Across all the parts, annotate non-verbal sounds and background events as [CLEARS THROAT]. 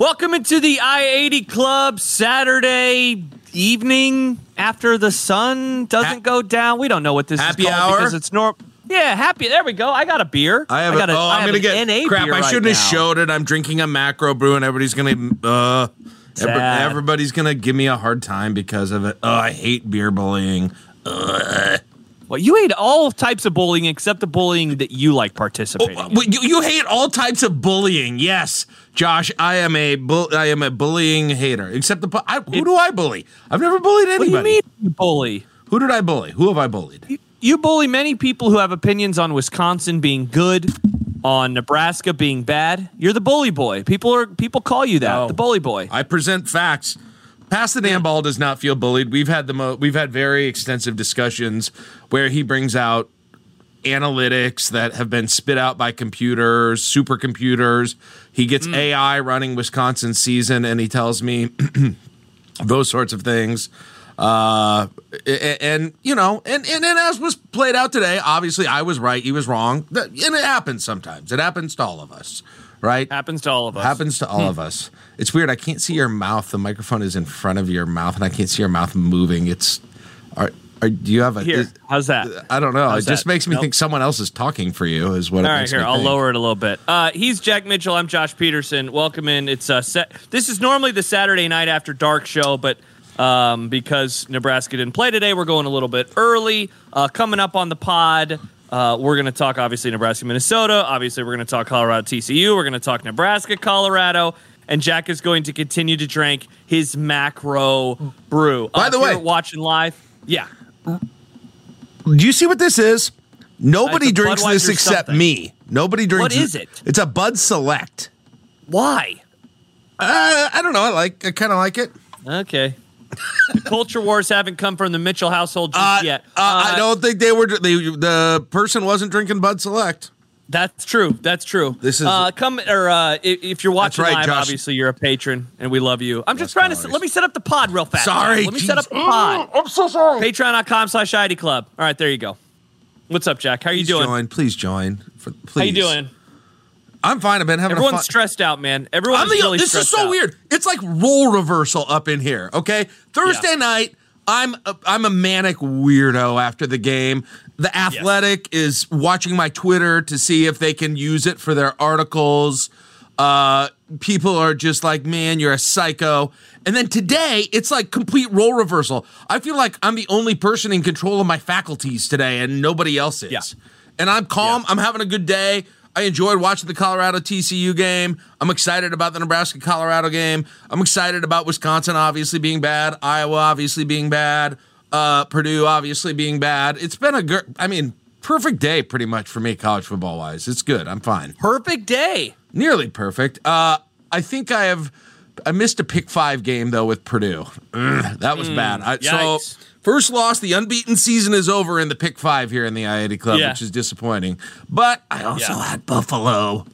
Welcome into the I 80 Club Saturday evening after the sun doesn't Ha- go down. We don't know what this Happy is called hour? because it's norm. Yeah, happy. There we go. I got a beer. I have. got a, oh, I I'm gonna get NA crap. I shouldn't have now. showed it. I'm drinking a macro brew, and everybody's gonna. Uh, Sad. everybody's gonna give me a hard time because of it. Oh, I hate beer bullying. Ugh. Well, you hate all types of bullying except the bullying that you like participating. Oh, you, you hate all types of bullying. Yes, Josh, I am a bull, I am a bullying hater. Except the bu- I, who do I bully? I've never bullied anybody. What do you mean you bully? Who did I bully? Who have I bullied? You, you bully many people who have opinions on Wisconsin being good, on Nebraska being bad. You're the bully boy. People are people call you that, No. the bully boy. I present facts. Pass the damn ball does not feel bullied. We've had the mo- we've had very extensive discussions where he brings out analytics that have been spit out by computers, supercomputers. He gets AI running Wisconsin season, and he tells me [CLEARS THROAT] those sorts of things. Uh, a- and, you know, and, and and as was played out today, obviously I was right, he was wrong, and it happens sometimes. It happens to all of us, right? Happens to all of us. Happens to all of us. It's weird. I can't see your mouth. The microphone is in front of your mouth, and I can't see your mouth moving. It's. Are, are do you have a? Here, is- how's that? I don't know. How's it just that? makes me Nope. think someone else is talking for you. Is what. it All right, here I'll think. lower it a little bit. Uh, he's Jack Mitchell. I'm Josh Peterson. Welcome in. It's uh, set. This is normally the Saturday night after dark show, but um, because Nebraska didn't play today, we're going a little bit early. Uh, coming up on the pod, uh, we're going to talk obviously Nebraska, Minnesota. Obviously, we're going to talk Colorado, TCU. We're going to talk Nebraska, Colorado. And Jack is going to continue to drink his macro brew. By Uh, the way- watching live, yeah, Do you see what this is? Nobody drinks this except something. me. Nobody drinks. is it? It's a Bud Select. why? Uh, I don't know. I like. I kind of like it. Okay. [LAUGHS] culture wars haven't come from the Mitchell household just Uh, yet. uh, I don't think they were. They, the person wasn't drinking Bud Select. That's true. That's true. This is- uh, come or uh, i- if you're watching right, live, Josh. obviously you're a patron and we love you. I'm just Less trying to let me set up the pod real fast. Sorry, let me set up the pod. I'm so sorry. Patreon.com slash I-80 Club. All right, there you go. What's up, Jack? How are you Please doing? Join. Please join. For, please. How you doing? I'm fine. I've been having a Everyone's fun. stressed out, man. Everyone's I'm the, really this is so out. weird. It's like role reversal up in here. Okay, Thursday Yeah. night, I'm a, I'm a manic weirdo after the game. The Athletic is watching my Twitter to see if they can use it for their articles. Uh, people are just like, "Man, you're a psycho." And then today, it's like complete role reversal. I feel like I'm the only person in control of my faculties today, and nobody else is. Yeah. And I'm calm. Yeah. I'm having a good day. I enjoyed watching the Colorado TCU game. I'm excited about the Nebraska Colorado game. I'm excited about Wisconsin obviously being bad, Iowa obviously being bad, uh, Purdue obviously being bad. It's been a good, I mean, perfect day pretty much for me, college football wise. It's good. I'm fine. Perfect day. Nearly perfect. Uh, I think I have. I missed a pick five game though with Purdue. Ugh, that was bad. I, so. First loss, the unbeaten season is over in the pick five here in the I-80 Club, Yeah. which is disappointing. But I also Yeah. had Buffalo.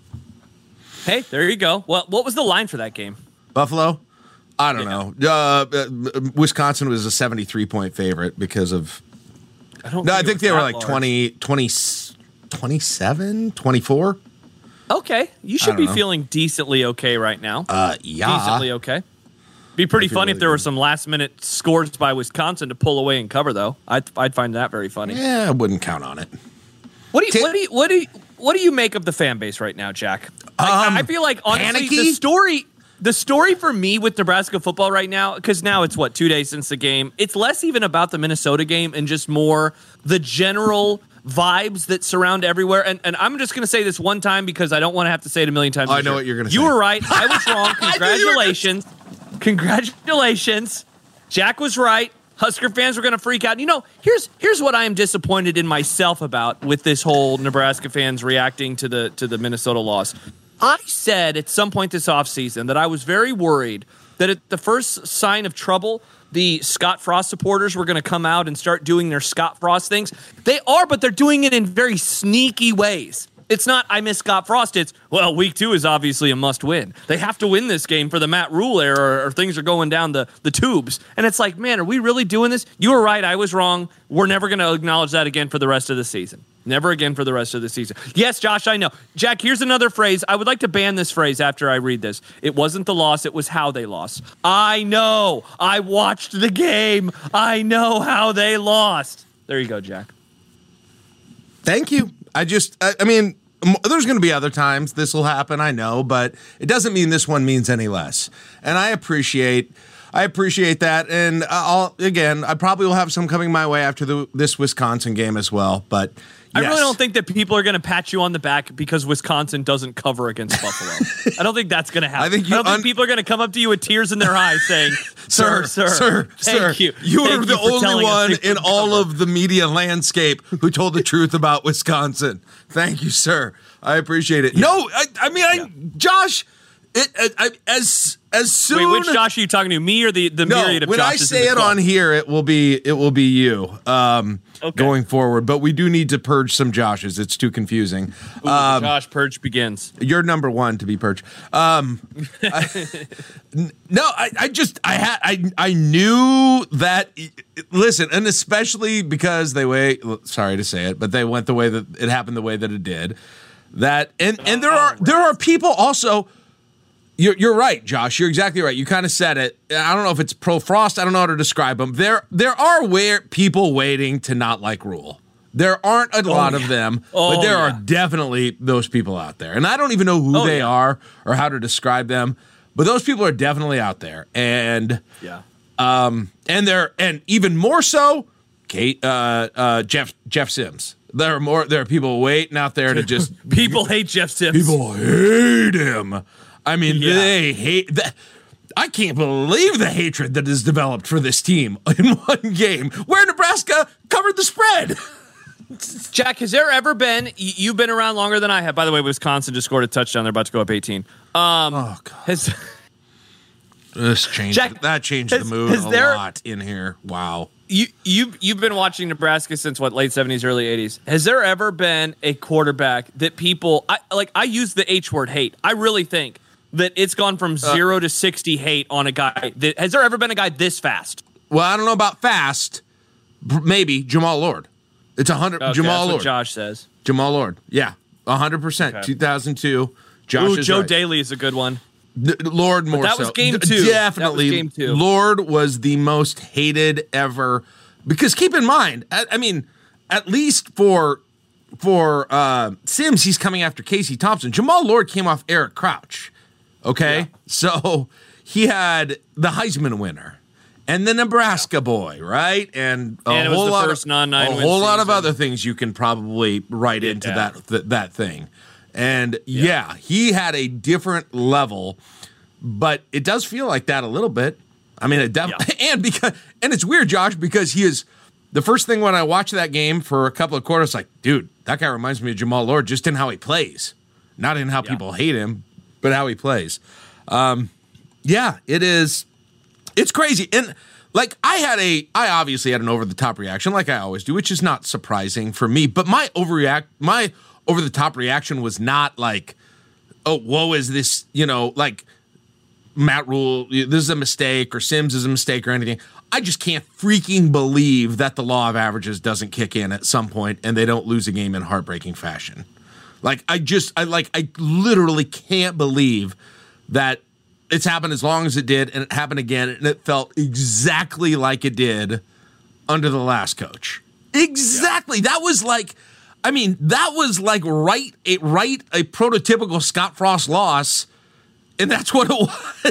Hey, there you go. Well, what was the line for that game? Buffalo. I don't Yeah. know. Uh, uh, Wisconsin was a 73 point favorite because of. I don't. No, I think they were like large. 20, 20, 27, 24. Okay, you should be know. feeling decently okay right now. Uh, yeah. decently okay. Be pretty funny if really there were some last minute scores by Wisconsin to pull away and cover, though. I'd, I'd find that very funny. Yeah, I wouldn't count on it. What do you Ti- what do you what do you what do you make of the fan base right now, Jack? Like, I- Um, I feel like honestly panicky? the story the story for me with Nebraska football right now because now it's what two days since the game. It's less even about the Minnesota game and just more the general vibes that surround everywhere. And and I'm just gonna say this one time because I don't want to have to say it a million times. I know year. what you're gonna say. You were right. I was [LAUGHS] wrong. I knew you were gonna- Congratulations. Congratulations. Jack was right. Husker fans were going to freak out. You know, here's here's what I am disappointed in myself about with this whole Nebraska fans reacting to the to the Minnesota loss. I said at some point this offseason that I was very worried that at the first sign of trouble, the Scott Frost supporters were going to come out and start doing their Scott Frost things. They are, but they're doing it in very sneaky ways. It's not I miss Scott Frost. It's well, week two is obviously a must win. They have to win this game for the Matt Rhule era, or, or things are going down the the tubes. And it's like, man, are we really doing this? You were right. I was wrong. We're never going to acknowledge that again for the rest of the season. Never again for the rest of the season. Yes, Josh, I know. Jack, here's another phrase. I would like to ban this phrase after I read this. It wasn't the loss, it was how they lost. I know. I watched the game. I know how they lost. There you go, Jack. Thank you. I just, I, I mean, there's going to be other times this will happen, I know, but it doesn't mean this one means any less. And I appreciate. I appreciate that, and uh, I'll again. I probably will have some coming my way after the, this Wisconsin game as well. But I really don't think that people are going to pat you on the back because Wisconsin doesn't cover against Buffalo. [LAUGHS] I don't think that's going to happen. I think you don't think people are going to come up to you with tears in their eyes saying, [LAUGHS] "Sir, sir, sir, thank sir, you, You are the you only one in all cover." of the media landscape who told the truth about Wisconsin. Thank you, sir. I appreciate it. No, I, I mean, I, Josh, it, I, I, as as soon Wait, which Josh are you talking to? Me or the the no, myriad of people? when I Joshes say it on here, it will be it will be you um, Okay. going forward. But we do need to purge some Joshes. It's too confusing. Ooh, Um, Josh Purge begins. You're number one to be purged. Um, I- [LAUGHS] no, I, I just I had I I knew that. Listen, and especially because they way sorry to say it, but they went the way that it happened the way that it did. That and and there are there are people also. You're, you're right, Josh. You're exactly right. You kind of said it. I don't know if it's pro frost. I don't know how to describe them. There there are where people waiting to not like Rhule. There aren't a lot of them, but Oh, there are definitely those people out there. And I don't even know who Oh, they yeah. are or how to describe them, but those people are definitely out there. And Yeah. Um and they're and even more so, Kate uh, uh, Jeff Jeff Sims. There are more there are people waiting out there to [LAUGHS] just People hate Jeff Sims. People hate him. I mean, Yeah. they hate that. I can't believe the hatred that is developed for this team [LAUGHS] in one game where Nebraska covered the spread. Jack, has there ever been? You've been around longer than I have. By the way, Wisconsin just scored a touchdown. They're about to go up 18. Um, Oh god, has this changed. Jack, that changed has- the mood a there- lot in here. Wow. you you you've been watching Nebraska since what late 70s, early 80s? Has there ever been a quarterback that people I like? I use the H word hate. I really think that it's gone from zero to 60 hate on a guy. That, has there ever been a guy this fast? Well, I don't know about fast. Maybe Jammal Lord. It's a hundred. Okay, Jammal Lord. Josh says. Jammal Lord. Yeah, a hundred percent. Okay. Two thousand two. Josh Ooh, Joe right. Dailey is a good one. Lord more that so. was game two. That was Definitely. game two. Lord was the most hated ever. Because keep in mind, I, I mean, at least for for uh, Sims, he's coming after Casey Thompson. Jammal Lord came off Eric Crouch. Okay, Yeah. so he had the Heisman winner. And the Nebraska boy, right? And a And whole lot first of, a whole lot of other things you can probably write into that th- that thing. And yeah, he had a different level, but it does feel like that a little bit. I mean, it definitely [LAUGHS] and because and it's weird, Josh, because he is the first thing when I watched that game for a couple of quarters, like, dude, that guy reminds me of Jammal Lord just in how he plays, not in how Yeah. people hate him, but how he plays. Um, yeah, it is. It's crazy. And like I had a I obviously had an over the top reaction like I always do, which is not surprising for me, but my overreact my over the top reaction was not like oh, whoa, is this, you know, like Matt Rhule, this is a mistake or Sims is a mistake or anything. I just can't freaking believe that the law of averages doesn't kick in at some point and they don't lose a game in heartbreaking fashion. Like I just I like I literally can't believe that it's happened as long as it did and it happened again and it felt exactly like it did under the last coach. Exactly. That was like I mean, that was like right a right a prototypical Scott Frost loss and that's what it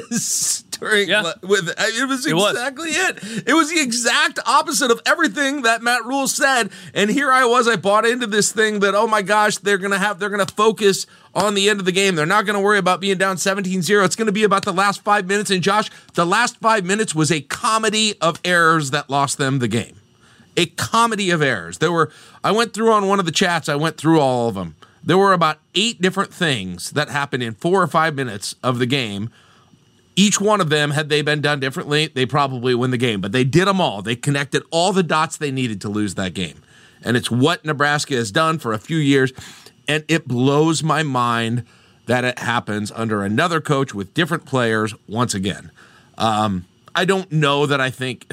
was [LAUGHS] during Yeah. with uh, it was It was. exactly it. It was the exact opposite of everything that Matt Rhule said. And here I was, I bought into this thing that oh my gosh, they're gonna have they're gonna focus on the end of the game. They're not gonna worry about being down 17-0. It's gonna be about the last five minutes. And Josh, the last five minutes was a comedy of errors that lost them the game a comedy of errors. There were, I went through on one of the chats, I went through all of them. There were about eight different things that happened in four or five minutes of the game. Each one of them, had they been done differently, they probably win the game. But they did them all. They connected all the dots they needed to lose that game. And it's what Nebraska has done for a few years. And it blows my mind that it happens under another coach with different players once again. Um, I don't know that I think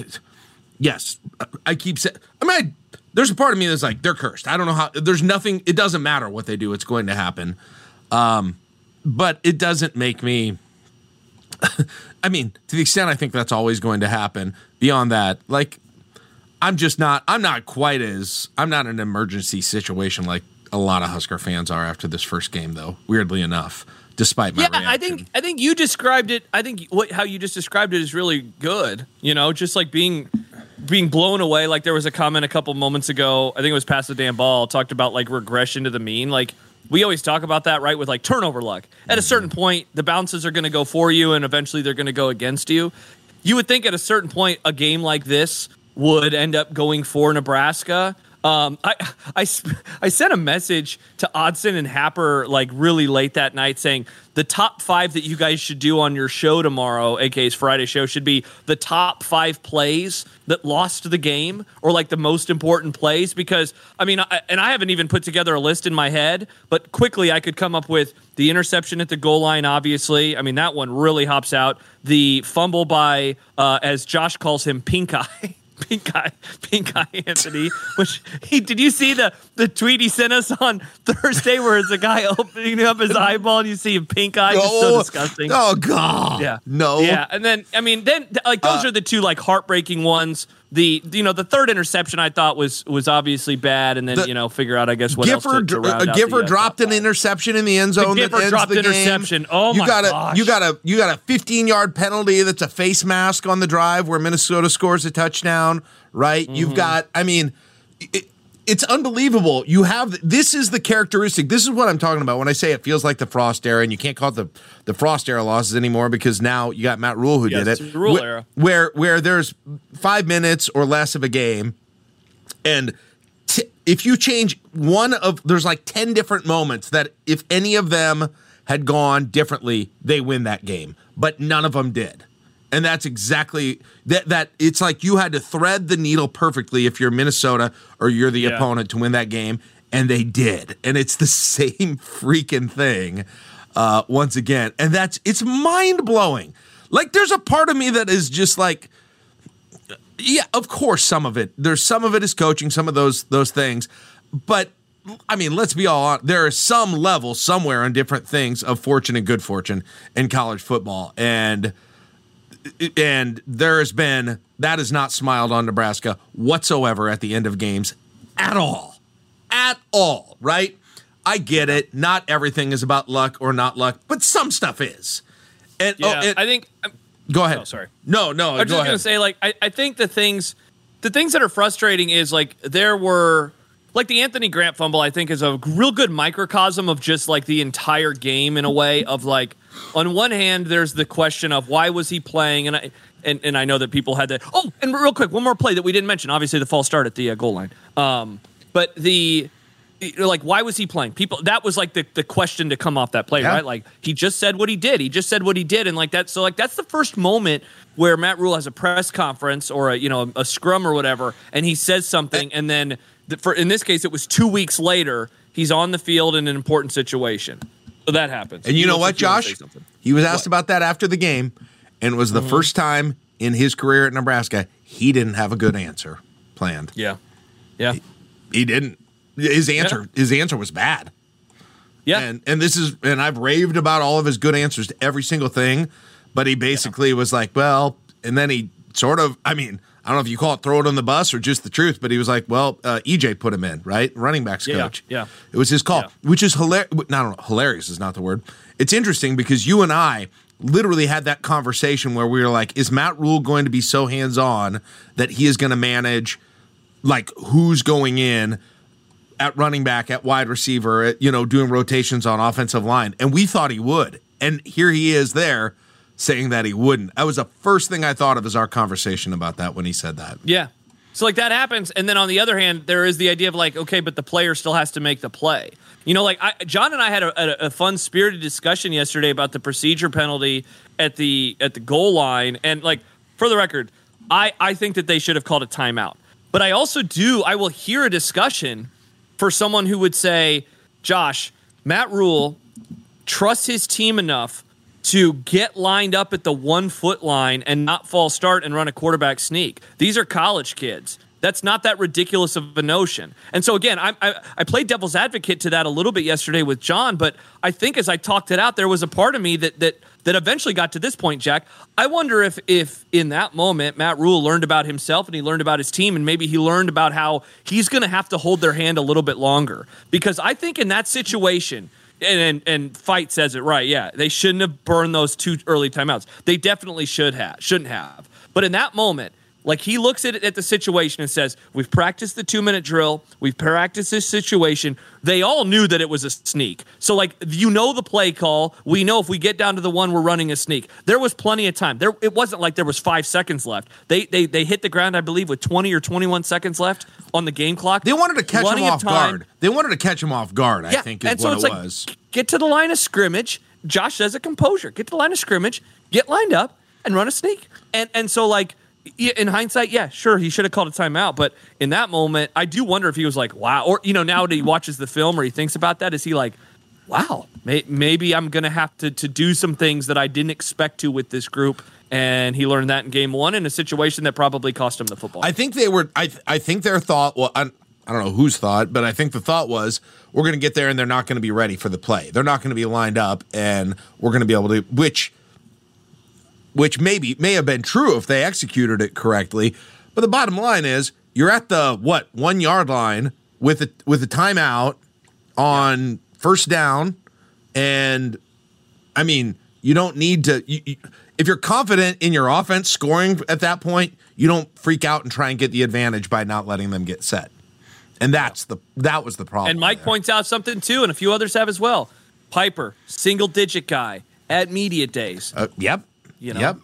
yes, I keep saying. I mean, I, there's a part of me that's like they're cursed. I don't know how. There's nothing. It doesn't matter what they do. It's going to happen. Um, but it doesn't make me. [LAUGHS] I mean, to the extent I think that's always going to happen. Beyond that, like, I'm just not. I'm not quite as. I'm not in an emergency situation like a lot of Husker fans are after this first game, though. Weirdly enough, despite my yeah, reaction. I think I think you described it. I think what how you just described it is really good. You know, just like being being blown away. Like there was a comment a couple moments ago. I think it was past the damn ball. Talked about like regression to the mean. Like we always talk about that, right? With like turnover luck. At a certain point, the bounces are going to go for you, and eventually they're going to go against you. You would think at a certain point, a game like this would end up going for Nebraska. Um, I, I, I sent a message to Odson and Happer like really late that night saying the top five that you guys should do on your show tomorrow, AK's Friday show, should be the top five plays that lost the game or like the most important plays. Because, I mean, I, and I haven't even put together a list in my head, but quickly I could come up with the interception at the goal line, obviously. I mean, that one really hops out. The fumble by, uh, as Josh calls him, Pink Eye. [LAUGHS] Pink Eye, Pink Eye Anthony. Which he did you see the the tweet he sent us on Thursday where it's a guy [LAUGHS] opening up his eyeball and you see a pink eye? It's so disgusting. Oh God. Yeah. No. Yeah, and then I mean, then like those Uh, are the two like heartbreaking ones. The you know the third interception I thought was was obviously bad, and then The- you know figure out I guess what else to, Gifford, to round uh, Gifford the, uh, dropped top an interception in the end zone. that Gifford dropped the game. interception. Oh, you my got a you got a you got a 15 yard penalty that's a face mask on the drive where Minnesota scores a touchdown. Right? Mm-hmm. You've got. I mean, it, it's unbelievable. You have this is the characteristic. This is what I'm talking about when I say it feels like the Frost era, and you can't call it the the Frost era losses anymore because now you got Matt Rhule who Yes, did it. Rhule Wh- era. where where there's five minutes or less of a game and t- if you change one of there's like 10 different moments that if any of them had gone differently they win that game but none of them did and that's exactly that that it's like you had to thread the needle perfectly if you're minnesota or you're the Yeah. opponent to win that game and they did and it's the [LAUGHS] same freaking thing uh once again and that's it's mind-blowing like there's a part of me that is just like yeah, of course, some of it. There's some of it is coaching, some of those those things, but I mean, let's be all honest. There is some level somewhere on different things of fortune and good fortune in college football, and and there has been that has not smiled on Nebraska whatsoever at the end of games at all, at all. Right? I get it. Not everything is about luck or not luck, but some stuff is. And, oh, and- I think. um, go ahead. Oh, sorry. No, no. I'm just gonna say, like, I, I think the things, the things that are frustrating is like there were, like the Anthony Grant fumble. I think is a real good microcosm of just like the entire game in a way of like, on one hand, there's the question of why was he playing, and I and, and I know that people had that. Oh, and real quick, one more play that we didn't mention. Obviously, the false start at the uh, goal line. Um, but the like why was he playing people that was like the, the question to come off that play Yeah. right like he just said what he did he just said what he did and like that so like that's the first moment where matt Rhule has a press conference or a you know a scrum or whatever and he says something and then the, for in this case it was two weeks later he's on the field in an important situation so that happens And you know what, he wants to Josh? He was asked about that after the game, and it was the Mm-hmm. first time in his career at Nebraska he didn't have a good answer planned. yeah yeah He didn't. His answer, his answer was bad. yeah And and this is and I've raved about all of his good answers to every single thing, but he basically was like, well, and then he sort of, I mean, I don't know if you call it throw it on the bus or just the truth, but he was like, well, uh, EJ put him in, right? Running backs Yeah, coach. yeah. It was his call, Yeah. which is hilarious. No, no, hilarious is not the word. It's interesting because you and I literally had that conversation where we were like, is Matt Rhule going to be so hands on that he is going to manage like who's going in at running back, at wide receiver, at, you know, doing rotations on offensive line. And we thought he would. And here he is there saying that he wouldn't. That was the first thing I thought of as our conversation about that when he said that. Yeah. So like that happens, and then on the other hand, there is the idea of like, okay, but the player still has to make the play. You know, like I, John and I had a, a, a fun spirited discussion yesterday about the procedure penalty at the at the goal line, and like for the record, I I think that they should have called a timeout. But I also do. I will hear a discussion for someone who would say, Josh, Matt Rhule trusts his team enough to get lined up at the one foot line and not fall start and run a quarterback sneak. These are college kids. That's not that ridiculous of a notion. And so again, I, I, I played devil's advocate to that a little bit yesterday with John, but I think as I talked it out, there was a part of me that that that eventually got to this point, Jack. I wonder if if in that moment Matt Rhule learned about himself and he learned about his team and maybe he learned about how he's going to have to hold their hand a little bit longer because I think in that situation and, and and fight says it right. Yeah, they shouldn't have burned those two early timeouts. They definitely should have. Shouldn't have. But in that moment, like he looks at it at the situation and says, "We've practiced the two minute drill. We've practiced this situation." They all knew that it was a sneak. So like you know the play call. We know if we get down to the one, we're running a sneak. There was plenty of time. There it wasn't like there was five seconds left. They they they hit the ground, I believe, with twenty or twenty one seconds left on the game clock. They wanted to catch Plenty him off guard. They wanted to catch him off guard. I think is and so what it like, was. Get to the line of scrimmage. Josh says a composure. Get to the line of scrimmage, get lined up, and run a sneak. And and so like in hindsight, yeah, sure, he should have called a timeout. But in that moment, I do wonder if he was like, wow, or you know, now that he watches the film or he thinks about that, is he like, wow, may, maybe I'm gonna have to to do some things that I didn't expect to with this group. And he learned that in game one in a situation that probably cost him the football. I think they were. I I think their thought. Well, I, I don't know whose thought, but I think the thought was we're going to get there and they're not going to be ready for the play. They're not going to be lined up, and we're going to be able to. Which, which maybe may have been true if they executed it correctly. But the bottom line is you're at the what one yard line with a with a timeout on first down, and I mean you don't need to. You, you, if you're confident in your offense scoring at that point, you don't freak out and try and get the advantage by not letting them get set. And that's the that was the problem. And Mike there. points out something too, and a few others have as well. Piper, single digit guy at media days. Uh, yep. You know? Yep.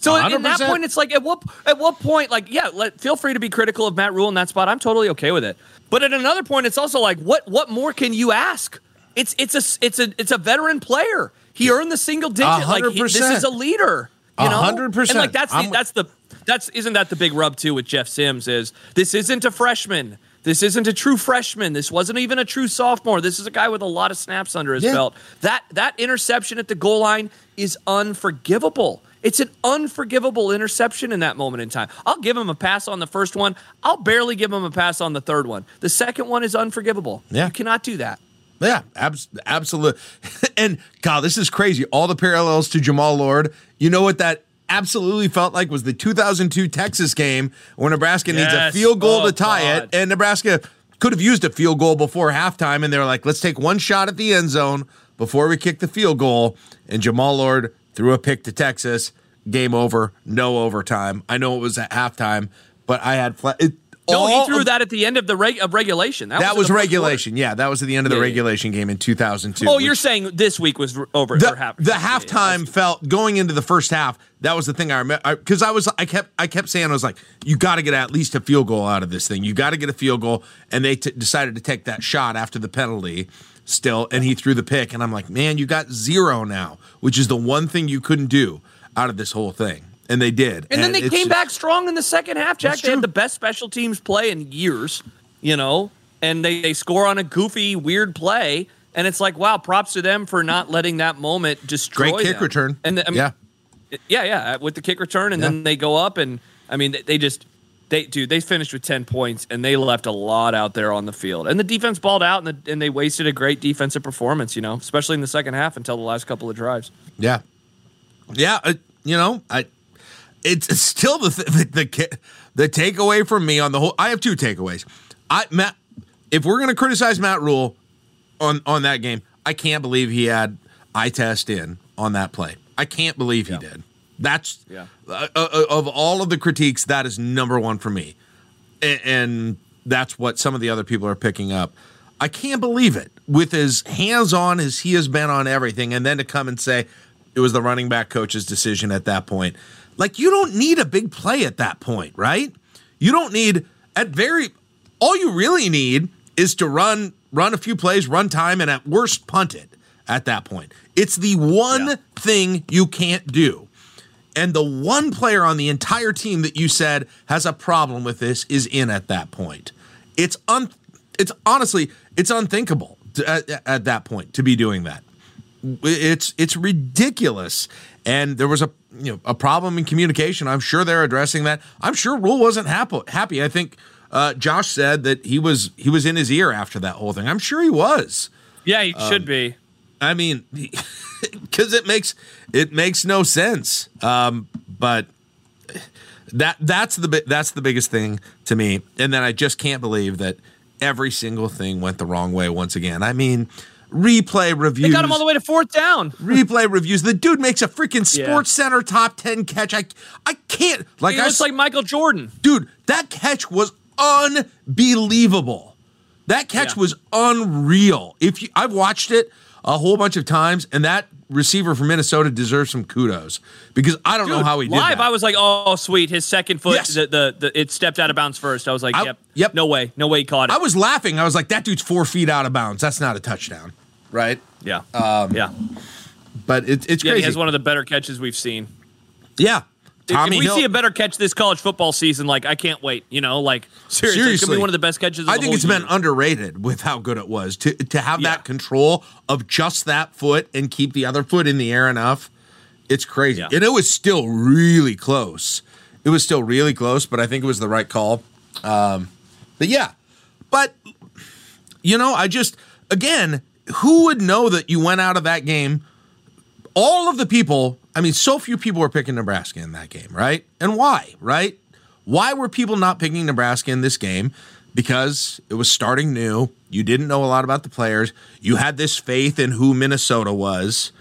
So at at that point, it's like at what at what point, like, yeah, let, feel free to be critical of Matt Rhule in that spot. I'm totally okay with it. But at another point, it's also like, what what more can you ask? It's it's a it's a it's a veteran player. He earned the single digit. A Like he, this is a leader. You know, hundred percent. And like that's the, I'm- that's the that's isn't that the big rub too with Jeff Sims is this isn't a freshman. This isn't a true freshman. This wasn't even a true sophomore. This is a guy with a lot of snaps under his Yeah. belt. That that interception at the goal line is unforgivable. It's an unforgivable interception in that moment in time. I'll give him a pass on the first one. I'll barely give him a pass on the third one. The second one is unforgivable. Yeah. You cannot do that. Yeah, abs- absolutely. [LAUGHS] and God, this is crazy. All the parallels to Jammal Lord. You know what that absolutely felt like was the 2002 Texas game where Nebraska needs a field goal Oh, to tie God. it, and Nebraska could have used a field goal before halftime, and they're like, "Let's take one shot at the end zone before we kick the field goal." And Jammal Lord threw a pick to Texas. Game over. No overtime. I know it was at halftime, but I had flat. It, No, he threw of- that at the end of the reg- of regulation. That in was quarter. regulation. Yeah, that was at the end of the Yeah, yeah. regulation game in 2002. Oh, which- you're saying this week was over. the, or half, the yeah, yeah, halftime see. felt going into the first half. That was the thing I remember because I, was I kept I kept saying I was like, you got to get at least a field goal out of this thing. You got to get a field goal, and they t- decided to take that shot after the penalty. Still, and he threw the pick, and I'm like, man, you got zero now, which is the one thing you couldn't do out of this whole thing, and they did. And then they came just- back strong in the second half, Jack. They had the best special teams play in years, you know, and they, they score on a goofy, weird play. And it's like, wow, props to them for not letting that moment destroy Great kick them. return. And the, I mean, yeah, yeah, yeah, with the kick return, and then they go up, and I mean, they, they just, they dude, they finished with ten points, and they left a lot out there on the field, and the defense balled out, and, the, and they wasted a great defensive performance, you know, especially in the second half until the last couple of drives. Yeah, yeah. Uh, you know, I it's, it's still the, th- [LAUGHS] the the the takeaway from me on the whole. I have two takeaways. I Matt, if we're gonna criticize Matt Rhule on on that game, I can't believe he had eye test in on that play. I can't believe he did. That's Yeah. uh, uh, of all of the critiques, that is number one for me, and, and that's what some of the other people are picking up. I can't believe it with as hands on as he has been on everything, and then to come and say it was the running back coach's decision at that point. Like you don't need a big play at that point, right? You don't need at very all you really need is to run run a few plays, run time, and at worst punt it at that point. It's the one Yeah. thing you can't do. And the one player on the entire team that you said has a problem with this is in at that point. It's un it's honestly it's unthinkable to, at, at that point to be doing that. It's it's ridiculous. And there was a you know a problem in communication. I'm sure they're addressing that. I'm sure Rhule wasn't happy. Happy. I think uh, Josh said that he was he was in his ear after that whole thing. I'm sure he was. Yeah, he should be. I mean, [LAUGHS] because it makes it makes no sense. Um, but that that's the that's the biggest thing to me. And then I just can't believe that every single thing went the wrong way once again. I mean, replay reviews. They got him all the way to fourth down. [LAUGHS] replay reviews. The dude makes a freaking Sports Center top ten catch. I I can't like He I looks like Michael Jordan. dude. That catch was unbelievable. That catch Yeah. was unreal. If you, I've watched it a whole bunch of times, and that receiver from Minnesota deserves some kudos because I don't know how he did Live, that. I was like, oh, sweet. His second foot, Yes. the, the, the it stepped out of bounds first. I was like, I- yep, yep. no way, no way he caught it. I was laughing. I was like, that dude's four feet out of bounds. That's not a touchdown, right? yeah, Um, yeah, But it, it's yeah. He has one of the better catches we've seen. yeah, Tommi if we Hill. see a better catch this college football season, like I can't wait. You know, like seriously, it's gonna be one of the best catches. Of I think it's been underrated with how good it was to to have Yeah. that control of just that foot and keep the other foot in the air enough. It's crazy, Yeah. and it was still really close. It was still really close, but I think it was the right call. Um, but yeah, but you know, I just again, who would know that you went out of that game? All of the people, I mean, so few people were picking Nebraska in that game, right? And why, right? Why were people not picking Nebraska in this game? Because it was starting new. You didn't know a lot about the players. You had this faith in who Minnesota was.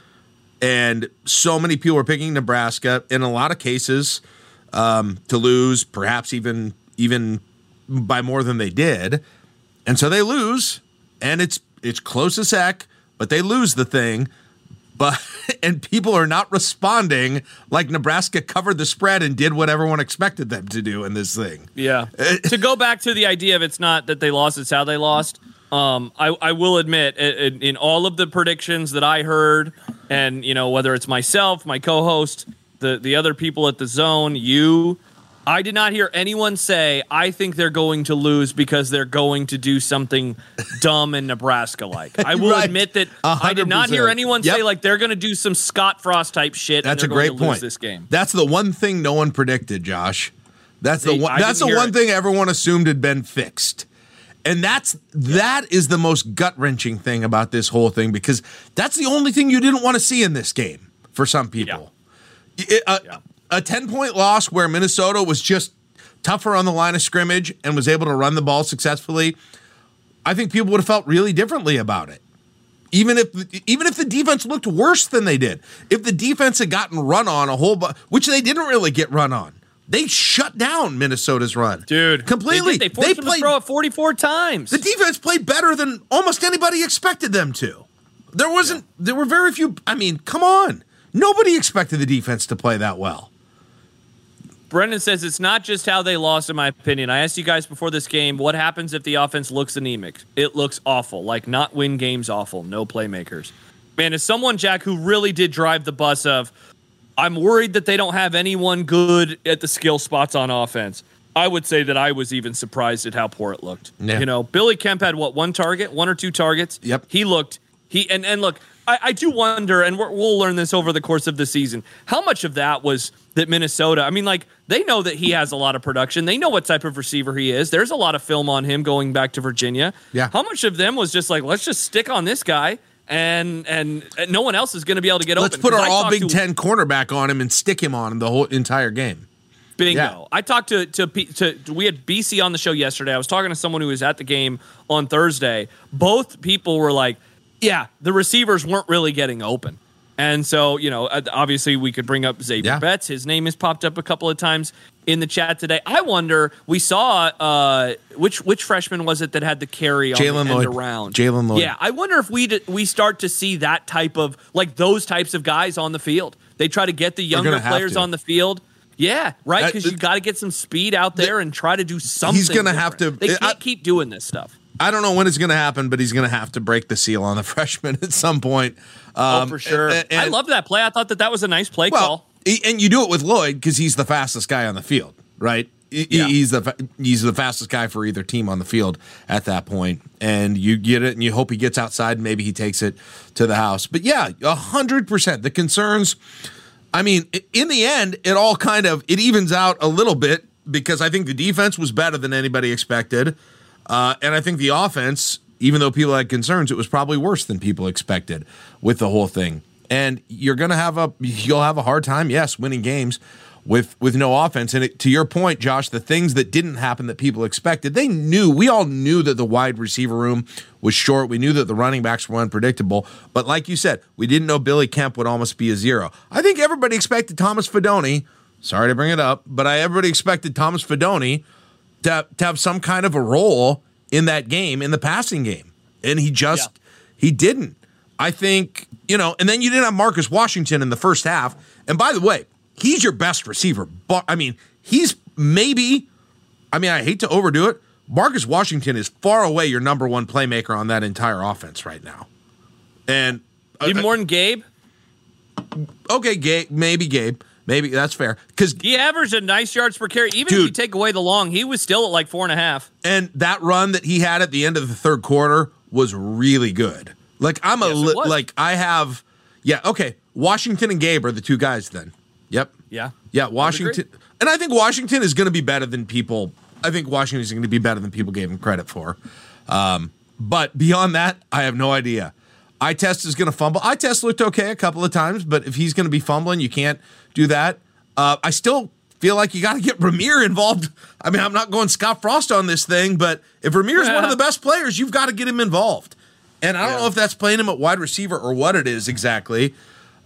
And so many people were picking Nebraska in a lot of cases um, to lose, perhaps even even by more than they did. And so they lose, and it's it's close as heck, but they lose the thing. But [LAUGHS] and people are not responding like Nebraska covered the spread and did what everyone expected them to do in this thing. Yeah. [LAUGHS] to go back to the idea of it's not that they lost, it's how they lost. Um, I, I will admit, in, in all of the predictions that I heard, and you know whether it's myself, my co-host, the the other people at the zone, you, I did not hear anyone say I think they're going to lose because they're going to do something dumb and Nebraska like. I will [LAUGHS] Right. admit that I did not hear 100%. anyone say like they're going to do some Scott Frost type shit. That's a great going to lose point. This game. That's the one thing no one predicted, Josh. That's the one. That's the one it. thing everyone assumed had been fixed, and that's that is the most gut wrenching thing about this whole thing because that's the only thing you didn't want to see in this game for some people. It- a, uh, Yeah. A ten point loss where Minnesota was just tougher on the line of scrimmage and was able to run the ball successfully. I think people would have felt really differently about it even if even if the defense looked worse than they did, if the defense had gotten run on a whole bunch, which they didn't really get run on, they shut down Minnesota's run, Dude, completely. They, did. they forced him to throw it 44 times. the defense played better than almost anybody expected them to. There wasn't. There were very few. I mean, come on, nobody expected the defense to play that well. Brendan says it's not just how they lost, in my opinion. I asked you guys before this game, what happens if the offense looks anemic? It looks awful, like not win games awful, no playmakers. Man, as someone, Jack, who really did drive the bus of, I'm worried that they don't have anyone good at the skill spots on offense. I would say that I was even surprised at how poor it looked. Yeah. You know, Billy Kemp had what one target, one or two targets. Yep. He looked he and and look, I, I do wonder, and we're, we'll learn this over the course of the season. How much of that was that Minnesota? I mean, like they know that he has a lot of production. They know what type of receiver he is. There's a lot of film on him going back to Virginia. Yeah. How much of them was just like, let's just stick on this guy, and and, no one else is going to be able to get open. Let's put our I all Big to- Ten cornerback on him and stick him on him the whole entire game. Bingo. Yeah. I talked to, to P- to we had BC on the show yesterday. I was talking to someone who was at the game on Thursday. Both people were like, "Yeah, the receivers weren't really getting open." And so, you know, uh, obviously we could bring up Xavier Yeah. Betts. His name has popped up a couple of times in the chat today. I wonder. We saw uh, which which freshman was it that had the carry on Jaylen Lloyd. around? Jaylen Lloyd. Yeah, I wonder if we d- we start to see that type of like those types of guys on the field. They try to get the younger players to. on the field. Yeah, right. Because you got to get some speed out there and try to do something. He's gonna have to- They I- can't keep doing this stuff. I don't know when it's going to happen, but he's going to have to break the seal on the [LAUGHS] freshman at some point. Oh, Um, for sure. and- I love that play. I thought that that was a nice play Well, call. and you do it with Lloyd because he's the fastest guy on the field, right? Yeah. He's the he's the fastest guy for either team on the field at that point, and you get it, and you hope he gets outside. and Maybe he takes it to the house. But yeah, a hundred percent. The concerns. I mean, in the end, it all kind of it evens out a little bit because I think the defense was better than anybody expected, uh, and I think the offense, even though people had concerns, it was probably worse than people expected with the whole thing. And you're gonna have a you'll have a hard time, yes, winning games with with no offense. And it, to your point, Josh, the things that didn't happen that people expected, they knew. We all knew that the wide receiver room was short. We knew that the running backs were unpredictable. But like you said, we didn't know Billy Kemp would almost be a zero. I think everybody expected Thomas Fidone. Sorry to bring it up, but I everybody expected Thomas Fidone to, to have some kind of a role in that game in the passing game, and he just he didn't. I think you know, and then you didn't have Marcus Washington in the first half. And by the way, he's your best receiver. But I mean, he's maybe. I mean, I hate to overdo it. Marcus Washington is far away your number one playmaker on that entire offense right now. And uh, Even more than Gabe. okay, Gabe, maybe Gabe, maybe that's fair because He averaged a nice yards per carry. Even if you take away the long, he was still at like four and a half. and that run that he had at the end of the third quarter was really good. Like I'm a Yes, li- like I have yeah okay Washington and Gabe are the two guys then. Yep. Yeah. Yeah, Washington, and I think Washington is going to be better than people. I think Washington is going to be better than people gave him credit for. Um, but beyond that, I have no idea. I test is going to fumble. I test looked okay a couple of times, but if he's going to be fumbling, you can't do that. Uh, I still feel like you got to get Rahmir involved. I mean, I'm not going Scott Frost on this thing, but if Rahmir is one of the best players, you've got to get him involved. And I don't Yeah. know if that's playing him at wide receiver or what it is exactly.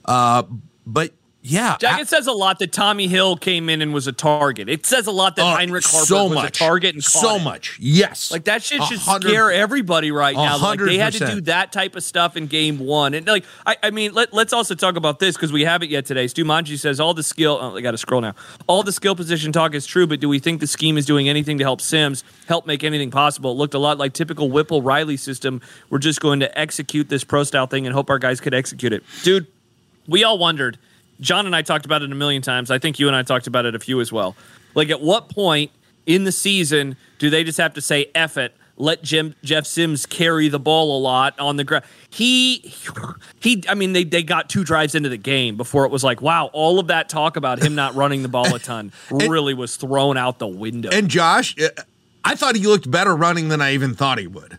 Uh, but yeah, Jack, I- it says a lot that Tommi Hill came in and was a target. It says a lot that Oh, Heinrich Haarberg so was much, a target and so it. much. Yes, Like that shit should scare everybody right now. Like they had to do that type of stuff in game one. And like I, I mean, let, let's also talk about this because we haven't yet today. Stu Manji says all the skill oh, I gotta scroll now. All the skill position talk is true, but do we think the scheme is doing anything to help Sims help make anything possible? It looked a lot like typical Whipple Riley system. We're just going to execute this pro style thing and hope our guys could execute it. Dude, we all wondered. John and I talked about it a million times. I think you and I talked about it a few as well. Like, at what point in the season do they just have to say "eff it"? Let Jim Jeff Sims carry the ball a lot on the ground. He, he. I mean, they they got two drives into the game before it was like, wow, all of that talk about him not running the ball a ton [LAUGHS] really was thrown out the window. And Josh, uh, I thought he looked better running than I even thought he would.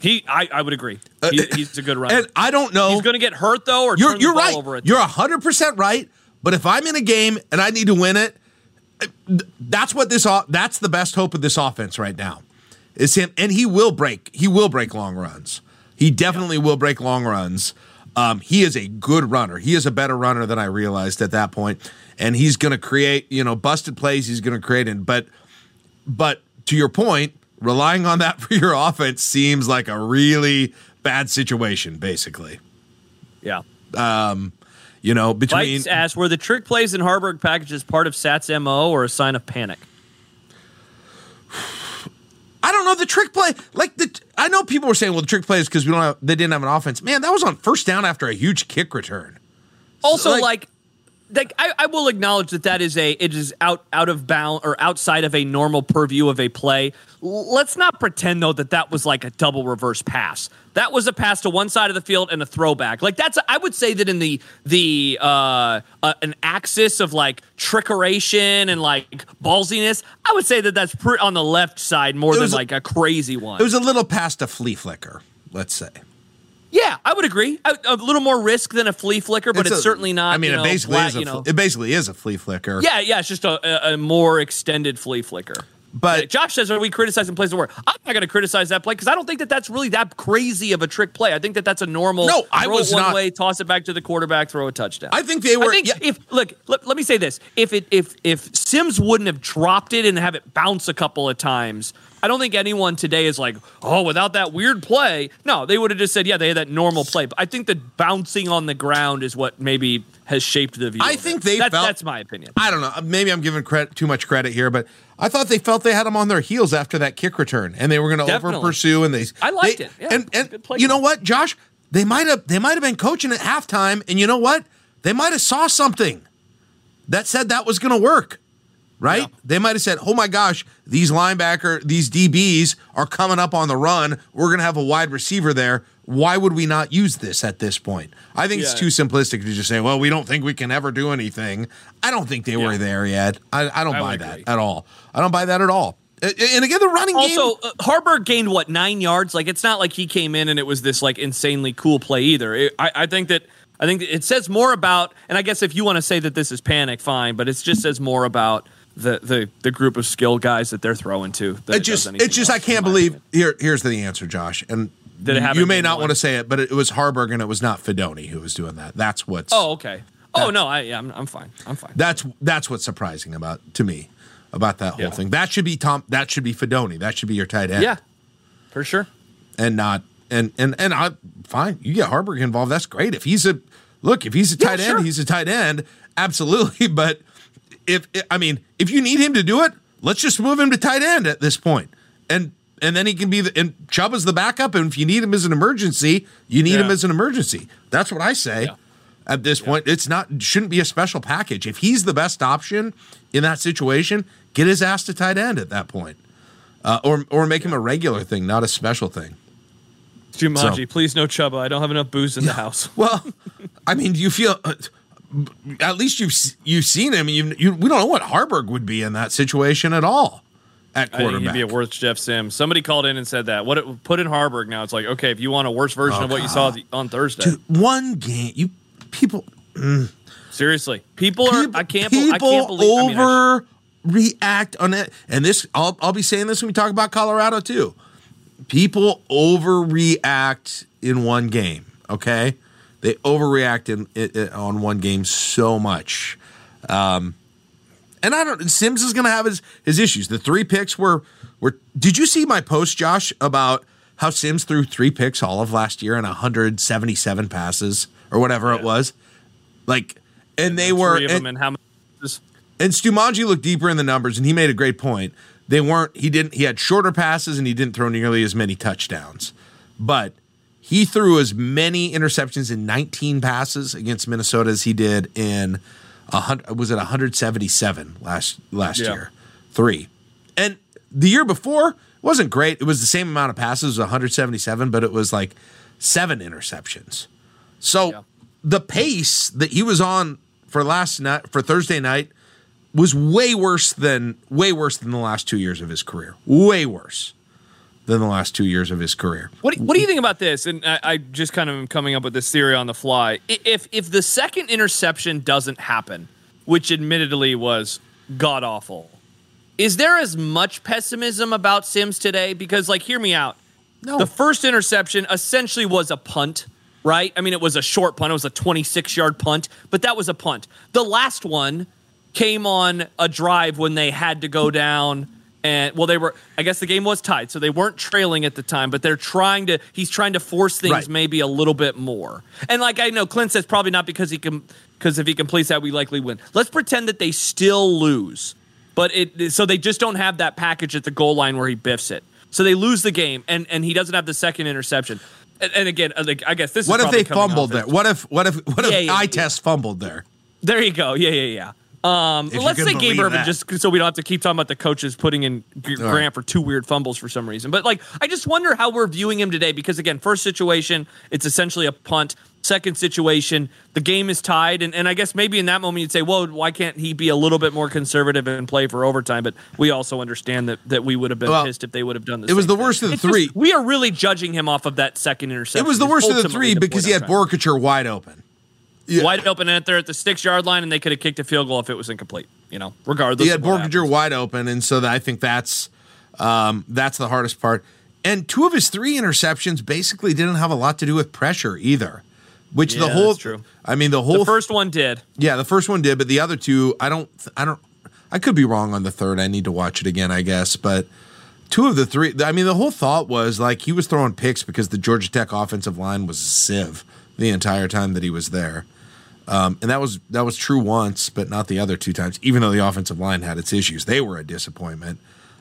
He, I, I would agree. He, he's a good runner. And I don't know. he's going to get hurt though, or you're you're right. over. You're hundred percent right. But if I'm in a game and I need to win it, uh, that's what this. That's the best hope of this offense right now. Is him, and he will break. He will break long runs. He definitely will break long runs. Um, he is a good runner. He is a better runner than I realized at that point, and he's going to create. You know, busted plays. He's going to create it. But but to your point, relying on that [LAUGHS] for your offense seems like a really bad situation. Basically, yeah. Um, you know, between Vikes asked, were the trick plays in Haarberg packages part of Sat's MO or a sign of panic? [SIGHS] I don't know the trick play. Like the, I know people were saying, well, the trick play is because we don't have, they didn't have an offense. Man, that was on first down after a huge kick return. Also, like- like, like, I, I will acknowledge that that is a it is out out of bound or outside of a normal purview of a play. Let's not pretend though that that was like a double reverse pass. That was a pass to one side of the field and a throwback. Like that's I would say that in the the uh, uh an axis of like trickeration and like ballsiness, I would say that that's on the left side more than like a crazy one. It was a little past a flea flicker, let's say. Yeah, I would agree. A, a little more risk than a flea flicker, but it's, a- certainly not. I mean, you it basically flat, is a you know. it basically is a flea flicker. yeah, yeah, it's just a, a, more extended flea flicker. but Josh says, "Are we criticizing plays of work?" I'm not going to criticize that play because I don't think that that's really that crazy of a trick play. I think that that's a normal. No, I was one not- way, toss it back to the quarterback, throw a touchdown. I think they were. I think yeah, if look, let, let me say this: if it if if Sims wouldn't have dropped it and have it bounce a couple of times, I don't think anyone today is like, oh, without that weird play. No, they would have just said, yeah, they had that normal play. But I think the bouncing on the ground is what maybe has shaped the view. I think they that's, felt- that's my opinion. I don't know. Maybe I'm giving credit too much credit here, but I thought they felt they had them on their heels after that kick return, and they were going to over pursue. And they, I liked they- it. Yeah, and and play you know what, Josh? They might have they might have been coaching at halftime, and you know what? They might have saw something that said that was going to work. Right? Yeah. They might have said, "Oh my gosh, these linebacker, these DBs are coming up on the run. We're going to have a wide receiver there. Why would we not use this at this point?" I think it's too simplistic to just say, "Well, we don't think we can ever do anything." I don't think they were there yet. I, I don't I buy that agree. at all. I don't buy that at all. And again, the running game. Also, uh, Haarberg gained what nine yards. Like it's not like he came in and it was this like insanely cool play either. It, I, I think that I think it says more about, and I guess if you want to say that this is panic, fine, but it just says more about the the the group of skill guys that they're throwing to. than it just it's just I can't believe here here's the answer, Josh. And Did it happen you may not want to say it, but it was Haarberg and it was not Fidone who was doing that. That's what's Oh, okay. Oh no, I yeah, I'm, I'm fine. I'm fine. that's that's what's surprising about to me about that whole Yeah. thing. That should be Tom. That should be Fidone. That should be your tight end. yeah, for sure. and not and and and I fine. You get Haarberg involved. That's great. If he's a look, if he's a tight end, sure. he's a tight end. Absolutely. [LAUGHS] But if I mean, if you need him to do it, let's just move him to tight end at this point, and and then he can be the and Chubba's the backup. And if you need him as an emergency, you need him as an emergency. That's what I say. Yeah. At this point, it's not shouldn't be a special package. If he's the best option in that situation, get his ass to tight end at that point, uh, or or make him a regular thing, not a special thing. Jumanji, So- please no Chubba. I don't have enough booze in the house. [LAUGHS] Well, I mean, do you feel uh, at least you've you've seen him. You, you we don't know what Haarberg would be in that situation at all at think he'd quarterback. be a worse Jeff Sims. Somebody called in and said that. What it, put in Harburg now? It's like okay, if you want a worse version Oh, of what you saw the, on Thursday. Dude, one game, you people, mm. Seriously, people are. people, I can't. bel- I people can't believe. I mean, I sh- overreact on it. And this, I'll I'll be saying this when we talk about Colorado too. People overreact in one game. Okay, they overreact in, i- i- on one game so much. Um, and I don't. Sims is going to have his his issues. The three picks were were. Did you see my post, Josh, about how Sims threw three picks all of last year and 177 passes or whatever it was? Like, and they were and, and how many? and Stumanji looked deeper in the numbers, and he made a great point. They weren't. He didn't. He had shorter passes, and he didn't throw nearly as many touchdowns. But he threw as many interceptions in 19 passes against Minnesota as he did in a hundred. Was it 177 last last Yeah. year? Three, and the year before wasn't great. It was the same amount of passes, 177, but it was like seven interceptions. So Yeah. the pace that he was on for last night for Thursday night was way worse than way worse than the last two years of his career. Way worse than the last two years of his career. What What do you think about this? And I, I just kind of am coming up with this theory on the fly. If if the second interception doesn't happen, which admittedly was god awful, is there as much pessimism about Sims today? Because like, hear me out. No. The first interception essentially was a punt, right? I mean, it was a short punt. It was a 26 yard punt, but that was a punt. The last one came on a drive when they had to go down. And well, they were. I guess the game was tied, so they weren't trailing at the time. But they're trying to. He's trying to force things Right. maybe a little bit more. And like I know, Clint says probably not because he can. Because if he completes that, we likely win. Let's pretend that they still lose, but it. So they just don't have that package at the goal line where he biffs it. So they lose the game, and and he doesn't have the second interception. And, and again, uh, like, I guess this. What if they fumbled there? What if what if what if Yeah, yeah, eye yeah. test fumbled there? There you go. Yeah, yeah, yeah. Um, let's say Gabe Ervin, that. just so we don't have to keep talking about the coaches putting in G- Grant right. for two weird fumbles for some reason. But like, I just wonder how we're viewing him today because again, first situation, it's essentially a punt. Second situation, the game is tied, and, and I guess maybe in that moment you'd say, "Well, why can't he be a little bit more conservative and play for overtime?" But we also understand that that we would have been Well, pissed if they would have done the it was the thing. worst of the It's just- three. we are really judging him off of that second interception. It was the worst of the three the because he had Boerkircher wide open. Yeah. wide open and there at the six yard line, and they could have kicked a field goal if it was incomplete. You know, regardless. He had of what Boerkircher happens. wide open, and so that I think that's um, that's the hardest part. And two of his three interceptions basically didn't have a lot to do with pressure either. Which the whole, that's true. I mean, the whole The first one did. Yeah, the first one did, but the other two, I don't, I don't, I could be wrong on the third. I need to watch it again, I guess. But two of the three, I mean, the whole thought was like he was throwing picks because the Georgia Tech offensive line was a sieve the entire time that he was there, um, and that was that was true once, but not the other two times. Even though the offensive line had its issues, they were a disappointment.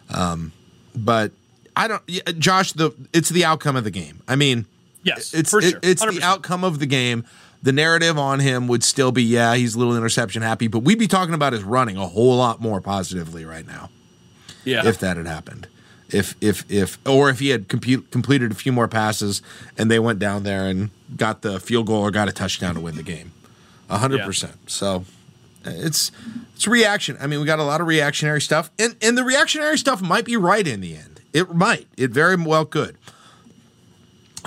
Um, but I don't, yeah, Josh. The it's the outcome of the game. I mean, Yes, it's it- sure. it's 100%. the outcome of the game. the narrative on him would still be, yeah, he's a little interception happy, but we'd be talking about his running a whole lot more positively right now Yeah. if that had happened. If if if or if he had completed a few more passes and they went down there and got the field goal or got a touchdown to win the game, hundred Yeah. percent. So it's it's reaction. I mean, we got a lot of reactionary stuff, and and the reactionary stuff might be right in the end. It might. It very well could.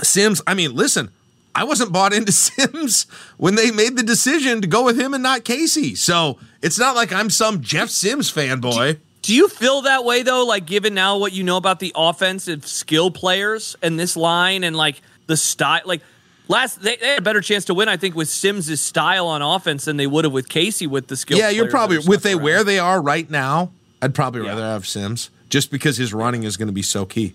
Sims. I mean, listen. I wasn't bought into [LAUGHS] Sims when they made the decision to go with him and not Casey. So it's not like I'm some Jeff Sims fanboy. Do you feel that way though? Like, given now what you know about the offensive skill players and this line and like the style, like last they, they had a better chance to win, I think, with Sims' style on offense than they would have with Casey with the skill. Yeah, you're probably with they around. where they are right now. I'd probably Yeah. rather have Sims just because his running is going to be so key.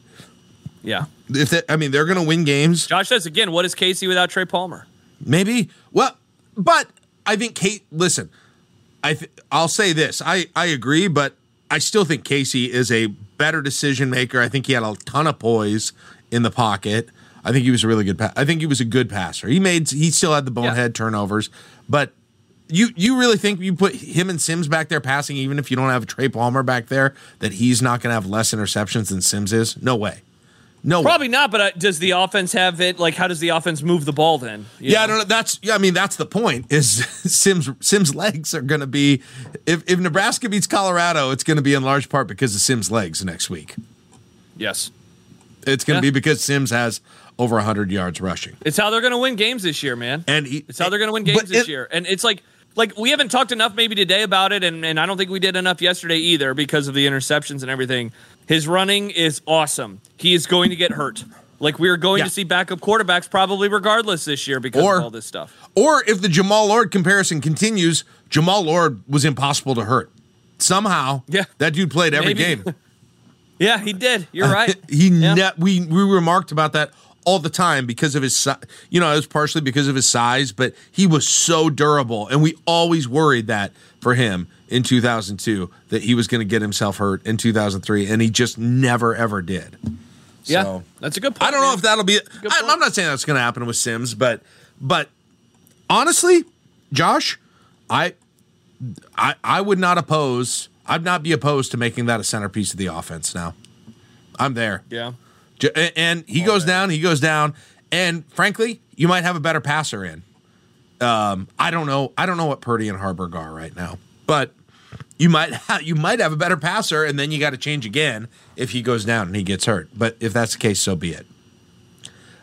Yeah. If they, I mean, they're going to win games. Josh says again, what is Casey without Trey Palmer? Maybe. Well, but I think Kate. Listen, I th- I'll say this. I I agree, but I still think Casey is a better decision maker. I think he had a ton of poise in the pocket. I think he was a really good. Pa- I think he was a good passer. He made. He still had the bonehead turnovers, but. You you really think you put him and Sims back there passing, even if you don't have Trey Palmer back there, that he's not going to have less interceptions than Sims is? No way. No way. Probably not, but uh, does the offense have it? Like, how does the offense move the ball then? Yeah, I don't know. That's yeah. I mean, that's the point. Is [LAUGHS] Sims Sims legs are going to be if if Nebraska beats Colorado, it's going to be in large part because of Sims legs next week. Yes. It's going to Yeah. be because Sims has over hundred yards rushing, It's how they're going to win games this year, man. and he, It's how they're going to win games this it- year. And it's like, like we haven't talked enough maybe today about it, and, and I don't think we did enough yesterday either because of the interceptions and everything. His running is awesome. He is going to get hurt. Like we are going Yeah. to see backup quarterbacks probably regardless this year because Or- of all this stuff. Or if the Jammal Lord comparison continues, Jammal Lord was impossible to hurt. Somehow, Yeah. that dude played every Maybe. game. [LAUGHS] Yeah, he did. You're uh, right. he Yeah. ne- we we remarked about that all the time because of his you know it was partially because of his size but he was so durable and we always worried that for him in 2002 that he was going to get himself hurt in 2003 and he just never ever did yeah, So- that's a good point. I don't know if that'll be I. I'm not saying that's going to happen with Sims but but honestly Josh I I I would not oppose I'd not be opposed to making that a centerpiece of the offense now I'm there Yeah. And he goes down, he goes down, and frankly, you might have a better passer in. Um, I don't know. I don't know what Purdy and Haarberg are right now, but you might [LAUGHS] ha- you might have a better passer, and then you got to change again if he goes down and he gets hurt. But if that's the case, so be it.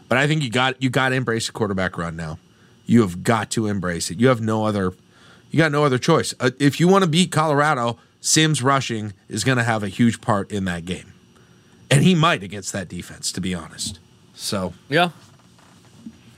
But I think you got you got to embrace the quarterback run now. You have got to embrace it. You have no other. You got no other choice. Uh, if you want to beat Colorado, Sims rushing is going to have a huge part in that game and he might against that defense, to be honest. So Yeah.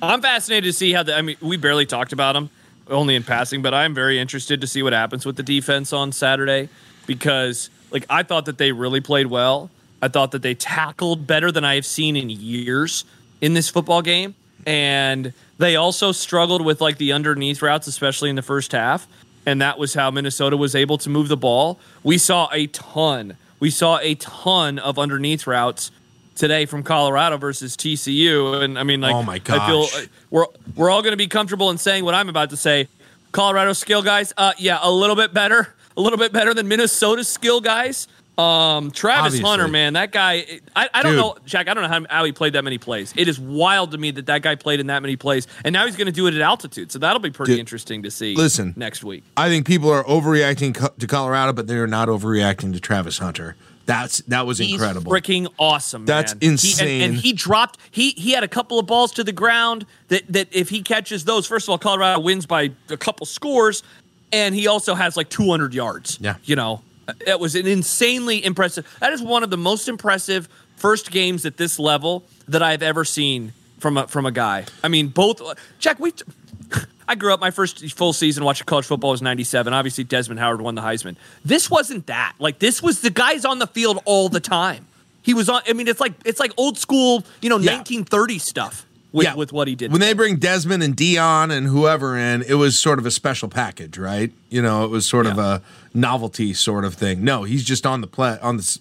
I'm fascinated to see how the. I mean, we barely talked about him, only in passing, but I'm very interested to see what happens with the defense on Saturday because, like, I thought that they really played well. I thought that they tackled better than I have seen in years in this football game, and they also struggled with like the underneath routes, especially in the first half. And that was how Minnesota was able to move the ball. We saw a ton. We saw a ton of underneath routes today from Colorado versus TCU, and I mean, like, Oh my I feel uh, we're we're all going to be comfortable in saying what I'm about to say. Colorado skill guys, uh, yeah, a little bit better, a little bit better than Minnesota skill guys. Um, Travis Obviously. Hunter, man, that guy. I, I don't Dude. know, Jack. I don't know how, how he played that many plays. It is wild to me that that guy played in that many plays, and now he's going to do it at altitude. So that'll be pretty Dude, interesting to see. listen. next week. I think people are overreacting co- to Colorado, but they are not overreacting to Travis Hunter. That's that was incredible. He's freaking awesome. That's man. He- and- insane. and, he dropped. He he had a couple of balls to the ground that that if he catches those, first of all, Colorado wins by a couple scores, and he also has like 200 yards. Yeah. you know, it was an insanely impressive. That is one of the most impressive first games at this level that I've ever seen from a from a guy. I mean, both. Jack, we. [LAUGHS] I grew up my first full season watching college football was 97. Obviously Desmond Howard won the Heisman. This wasn't that. Like this was the guys on the field all the time. He was on I mean it's like it's like old school, you know, Yeah. 1930 stuff with with what he did. When they bring Desmond and Deion and whoever in, it was sort of a special package, right? You know, it was sort of a novelty sort of thing. No, he's just on the play on this.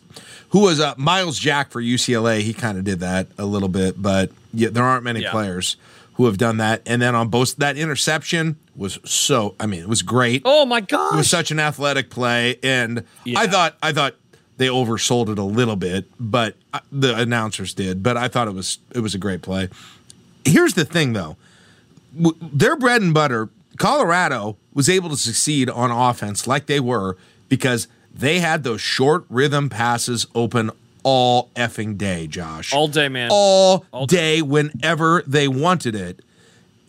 Who was uh, Myles Jack for UCLA? He kind of did that a little bit, but yeah, there aren't many Yeah. players who have done that. And then on both that interception was so I mean, it was great. Oh my god, It was such an athletic play, and Yeah. I thought I thought they oversold it a little bit, but uh, the announcers did. But I thought it was it was a great play. Here's the thing, though, their bread and butter, Colorado was able to succeed on offense like they were because they had those short rhythm passes open all effing day, Josh All day, man. all, All day whenever they wanted it.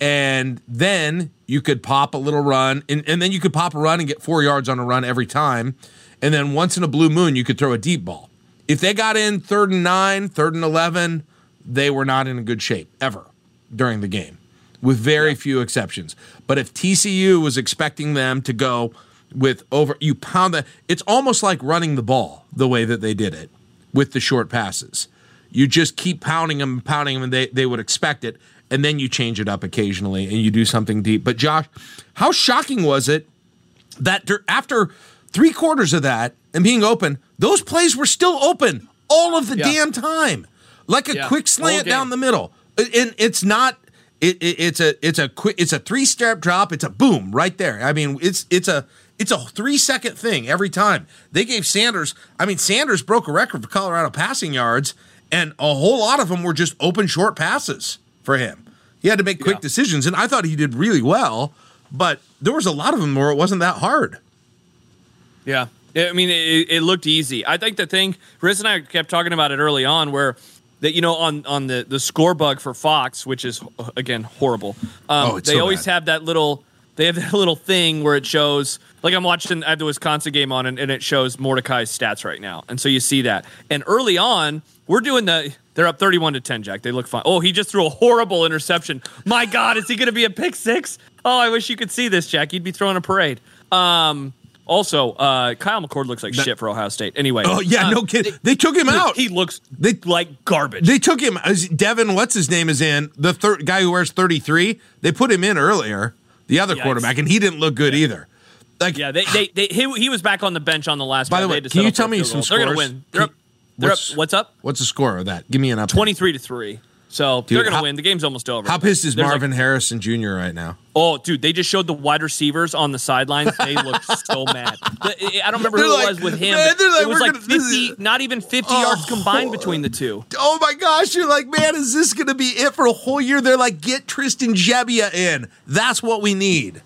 And then you could pop a little run, and, and then you could pop a run and get four yards on a run every time. And then once in a blue moon, you could throw a deep ball. If they got in third and nine, third and 11, they were not in a good shape ever during the game, with very few exceptions. But if TCU was expecting them to go with over, you pound that, it's almost like running the ball the way that they did it with the short passes. You just keep pounding them, pounding them, and they, they would expect it. And then you change it up occasionally and you do something deep. But Josh, how shocking was it that after three quarters of that and being open, those plays were still open all of the Yeah. damn time, like a Yeah, quick slant down the middle. And it's not. It, it, it's a it's a quick it's a three step drop. It's a boom right there. I mean, it's it's a it's a three second thing every time. They gave Sanders. I mean, Sanders broke a record for Colorado passing yards, and a whole lot of them were just open short passes for him. He had to make quick Yeah. decisions, and I thought he did really well. But there was a lot of them where it wasn't that hard. Yeah. I mean, it, it looked easy. I think the thing, Riz and I kept talking about it early on, where that you know on on the the score bug for Fox, which is again horrible. Um, Oh, it's they so always bad. have that little. They have that [LAUGHS] little thing where it shows, like I'm watching, I have the Wisconsin game on, and, and it shows Mordecai's stats right now, and so you see that. And early on, we're doing the. They're up 31 to 10, Jack. They look fine. Oh, he just threw a horrible interception. My God, is he going to be a pick six? Oh, I wish you could see this, Jack. You'd be throwing a parade. Um, also, uh, Kyle McCord looks like shit for Ohio State. Anyway. Oh yeah, uh, no kidding. They took him out. He looks They- like garbage. They took him. as Devin, what's his name, is in the third guy who wears thirty three. They put him in earlier, the other Yikes. quarterback, and he didn't look good either. Like, yeah, they, they, they he, he was back on the bench on the last. By the way, can you tell me some goal. They're gonna win. They're up. They're what's- up. What's up? what's the score of that? Give me an up. Twenty three to three. So Dude, they're gonna win. The game's almost over. How pissed is There's like- Marvin Harrison Jr. right now? oh, dude, they just showed the wide receivers on the sidelines. They look [LAUGHS] so mad. The- I don't remember They're who like, it was with him. man, like, it was like gonna- fifty, is- not even fifty Oh. yards combined between the two. Oh my gosh, you're like, man, is this going to be it for a whole year? They're like, get Tristan Gebbia in. That's what we need.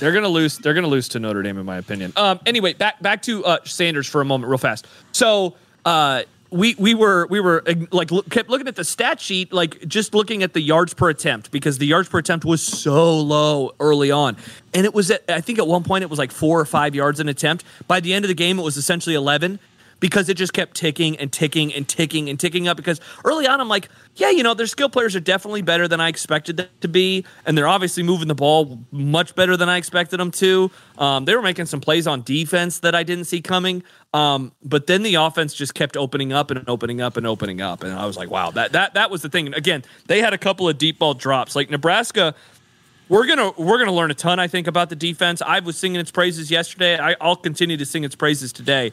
They're gonna lose. They're gonna lose to Notre Dame, in my opinion. Um. Anyway, back back to uh, Sanders for a moment, real fast. So, uh, we we were we were like look, kept looking at the stat sheet, like just looking at the yards per attempt because the yards per attempt was so low early on, and it was at, I think at one point it was like four or five yards an attempt. By the end of the game, it was essentially eleven. Because it just kept ticking and ticking and ticking and ticking up. Because early on, I'm like, yeah, you know, their skill players are definitely better than I expected them to be, and they're obviously moving the ball much better than I expected them to. Um, they were making some plays on defense that I didn't see coming, um, but then the offense just kept opening up and opening up and opening up, and I was like, wow, that that that was the thing. And again, they had a couple of deep ball drops, like Nebraska. We're gonna we're gonna learn a ton, I think, about the defense. I was singing its praises yesterday. I, I'll continue to sing its praises today.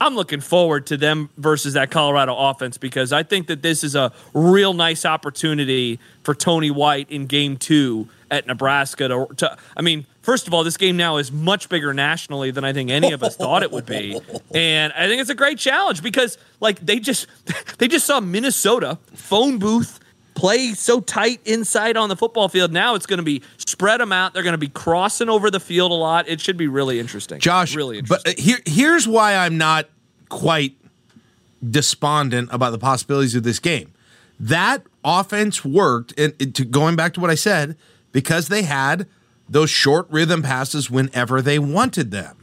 I'm looking forward to them versus that Colorado offense because I think that this is a real nice opportunity for Tony White in Game Two at Nebraska. To, to I mean, first of all, this game now is much bigger nationally than I think any of us thought it would be, [LAUGHS] and I think it's a great challenge because like they just [LAUGHS] they just saw Minnesota phone booth play so tight inside on the football field. Now it's going to be spread them out. They're going to be crossing over the field a lot. It should be really interesting. Josh, really but interesting. uh, here, here's why I'm not quite despondent about the possibilities of this game. That offense worked, and and to going back to what I said, because they had those short rhythm passes whenever they wanted them.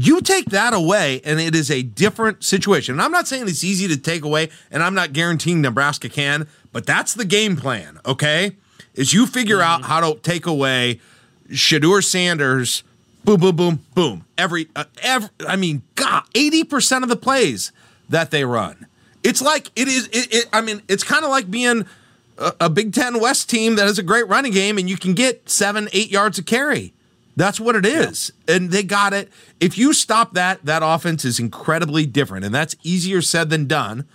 You take that away, and it is a different situation. And I'm not saying it's easy to take away, and I'm not guaranteeing Nebraska can, but that's the game plan, okay? Is you figure out how to take away Shedeur Sanders, boom, boom, boom, boom. Every, uh, every I mean, God, 80% of the plays that they run. It's like, it is, it, it, I mean, it's kind of like being a, a Big Ten West team that has a great running game and you can get seven, eight yards of carry. That's what it is. And they got it. If you stop that, that offense is incredibly different. And that's easier said than done.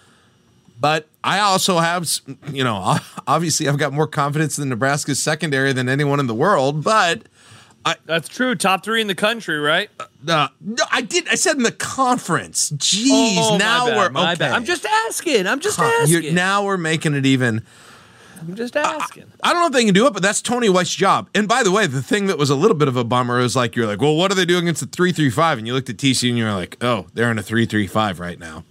But I also have, you know, [LAUGHS] obviously I've got more confidence in Nebraska's secondary than anyone in the world. But That's true. Top three in the country, right? uh, no, I did. I said in the conference. Jeez, Oh, now bad, we're my okay. bad. I'm just asking. I'm just Con- asking. now we're making it even. I'm just asking. I don't know if they can do it, but that's Tony White's job. And by the way, the thing that was a little bit of a bummer is like you're like, well, what are they doing against the three three five? And you looked at TC and you're like, oh, they're in a three three five right now.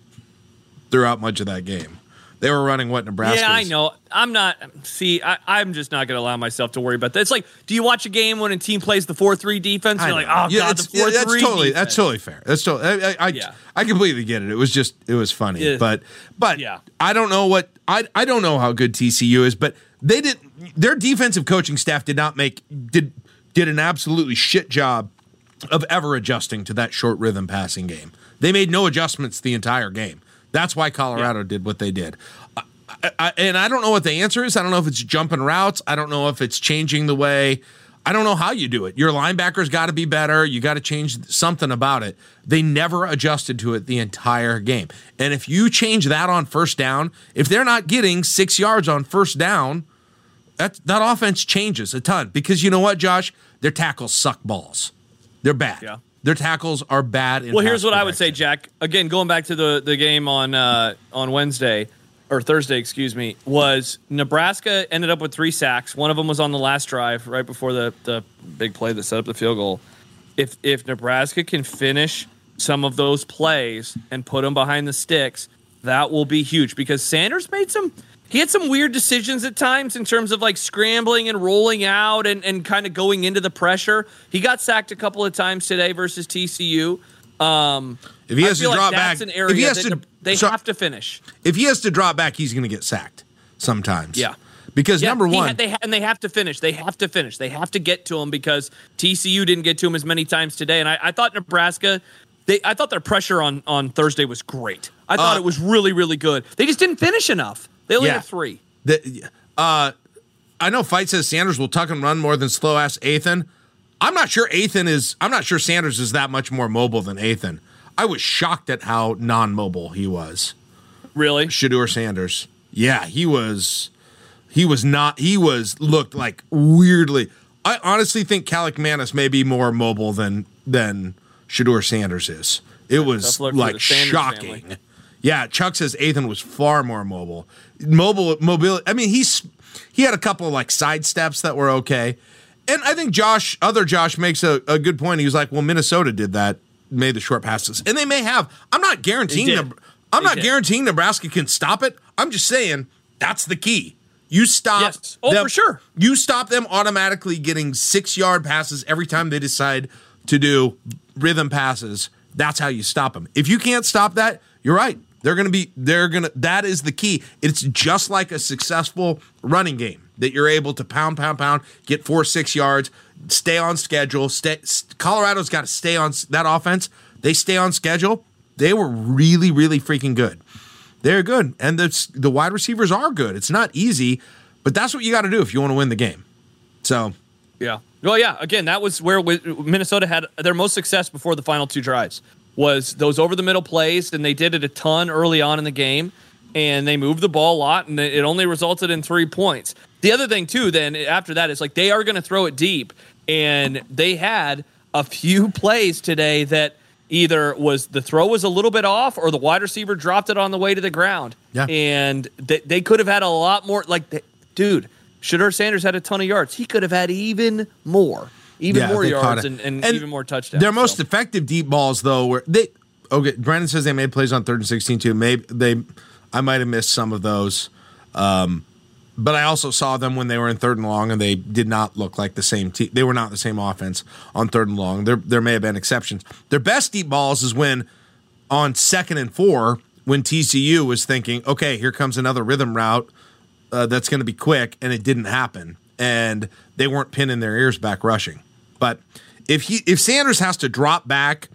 Throughout much of that game, they were running what Nebraska. Yeah, I know. I'm not. See, I, I'm just not going to allow myself to worry about that. It's like, do you watch a game when a team plays the four three defense? You're like, oh Yeah, god, the it's- yeah, four that's three. totally defense. that's totally fair. That's totally. I, I, I, Yeah. I completely get it. It was just it was funny, Yeah. but but Yeah. I don't know what I I don't know how good TCU is, but they did their defensive coaching staff did not make did did an absolutely shit job of ever adjusting to that short rhythm passing game. They made no adjustments the entire game. That's why Colorado did what they did. I, I, and I don't know what the answer is. I don't know if it's jumping routes. I don't know if it's changing the way. I don't know how you do it. Your linebackers got to be better. You got to change something about it. They never adjusted to it the entire game. And if you change that on first down, if they're not getting six yards on first down, that that offense changes a ton. Because you know what, Josh, their tackles suck balls. They're bad. Yeah. Their tackles are bad. In Well, here's what I would say. Jack. Again, going back to the the game on uh, on Wednesday or Thursday, excuse me, was Nebraska ended up with three sacks. One of them was on the last drive, right before the the big play that set up the field goal. If if Nebraska can finish some of those plays and put them behind the sticks, that will be huge because Sanders made some. He had some weird decisions at times in terms of like scrambling and rolling out and, and kind of going into the pressure. He got sacked a couple of times today versus TCU. Um, If he has to like that's back, an area if he has to, they so- have to finish. if he has to drop back, he's going to get sacked sometimes. Yeah. Because Yeah, number one, ha- they ha- and they have to finish. They have to finish. They have to get to him because TCU didn't get to him as many times today. And I, I thought Nebraska, they I thought their pressure on on Thursday was great. I thought Uh, it was really really good. They just didn't finish enough. They only Yeah. had three. the, uh, I know Fight says Sanders will tuck and run more than slow ass Athan. I'm not sure Athan is. I'm not sure Sanders is that much more mobile than Athan. I was shocked at how non-mobile he was. Really? Shedeur Sanders. Yeah, he was. He was not. He was looked like weirdly. I honestly think Kaliakmanis may be more mobile than than Shedeur Sanders is. It was tough luck for like shocking. family. Yeah, Chuck says Ethan was far more mobile. Mobile mobility. I mean, he's he had a couple of like side steps that were okay. And I think Josh, other Josh, makes a, a good point. He was like, "Well, Minnesota did that, made the short passes, and they may have. I'm not guaranteeing. Neb- I'm They not did. guaranteeing Nebraska can stop it. I'm just saying that's the key. You stop. Yes. Oh, them- for sure. You stop them automatically getting six yard passes every time they decide to do rhythm passes. That's how you stop them. If you can't stop that, you're right. They're going to be, they're going to, that is the key. It's just like a successful running game that you're able to pound, pound, pound, get four, six yards, stay on schedule. Stay, Colorado's got to stay on that offense. They stay on schedule. They were really, really freaking good. They're good. And the, the wide receivers are good. It's not easy, but that's what you got to do if you want to win the game. So, Yeah. Well, yeah. Again, that was where Minnesota had their most success before the final two drives. Was those over the middle plays, and they did it a ton early on in the game, and they moved the ball a lot, and it only resulted in three points. The other thing too, then after that is like they are going to throw it deep, and they had a few [LAUGHS] plays today that either was the throw was a little bit off, or the wide receiver dropped it on the way to the ground. Yeah. and they, they could have had a lot more. Like, they, dude, Shedeur Sanders had a ton of yards. He could have had even more, even Yeah, more yards and, and, And even more touchdowns. Their most So, effective deep balls, though, were they. Okay, Brandon says they made plays on third and sixteen too. Maybe they, I might have missed some of those, um, but I also saw them when they were in third and long, and they did not look like the same team. They were not the same offense on third and long. There, there may have been exceptions. Their best deep balls is when on second and four, when TCU was thinking, okay, here comes another rhythm route uh, that's going to be quick, and it didn't happen, and they weren't pinning their ears back rushing. But if he if Sanders has to drop back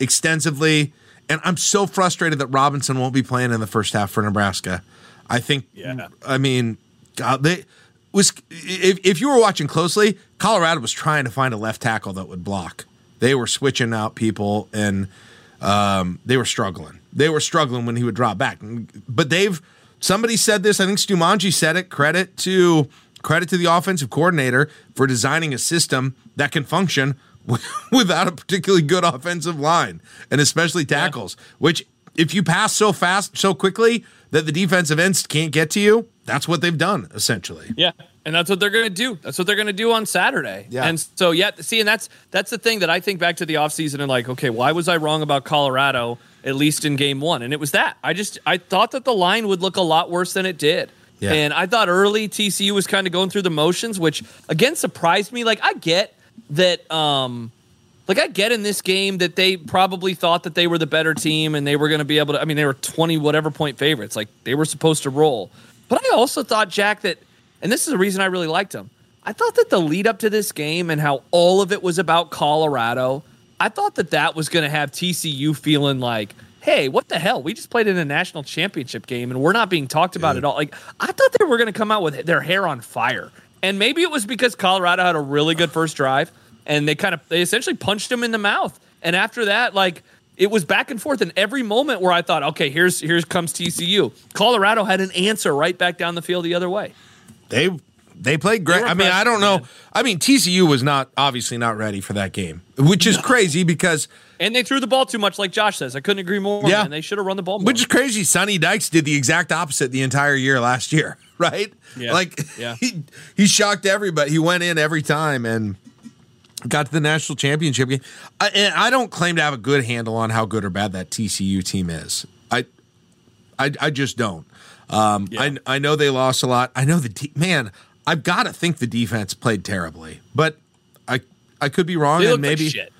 extensively, and I'm so frustrated that Robinson won't be playing in the first half for Nebraska. I think. Yeah. I mean, God, they was if if you were watching closely, Colorado was trying to find a left tackle that would block. They were switching out people and um, they were struggling. They were struggling when he would drop back. But they've somebody said this. I think Stu Manji said it. Credit to credit to the offensive coordinator for designing a system that can function [LAUGHS] without a particularly good offensive line and especially tackles. Yeah. Which, if you pass so fast, so quickly that the defensive ends can't get to you, that's what they've done essentially. Yeah. And that's what they're going to do. That's what they're going to do on Saturday. Yeah. And so, yeah, see, and that's that's the thing that I think back to the offseason and like, okay, why was I wrong about Colorado at least in game one? And it was that I just I thought that the line would look a lot worse than it did. Yeah. And I thought early TCU was kind of going through the motions, which again surprised me. Like I get that um like I get in this game that they probably thought that they were the better team and they were going to be able to I mean they were 20 whatever point favorites. Like they were supposed to roll. But I also thought Jack that and this is the reason I really liked him. I thought that the lead up to this game and how all of it was about Colorado, I thought that that was going to have TCU feeling like, hey, what the hell? We just played in a national championship game and we're not being talked about yeah. at all. Like, I thought they were going to come out with their hair on fire. And maybe it was because Colorado had a really good first drive and they kind of, they essentially punched him in the mouth. And after that, like, it was back and forth in every moment where I thought, okay, here's here comes TCU. Colorado had an answer right back down the field the other way. They they played great. They I mean, I don't know. Man. I mean, TCU was not obviously not ready for that game, which is no. crazy because and they threw the ball too much, like Josh says. I couldn't agree more. Yeah, man. they should have run the ball. More. Which is crazy. Sonny Dykes did the exact opposite the entire year last year, [LAUGHS] right? Yeah. Like yeah. [LAUGHS] he he shocked everybody. He went in every time and got to the national championship game. I, and I don't claim to have a good handle on how good or bad that TCU team is. I I, I just don't. Um, yeah. I I know they lost a lot. I know the de- man. I've got to think the defense played terribly, but I I could be wrong. And maybe like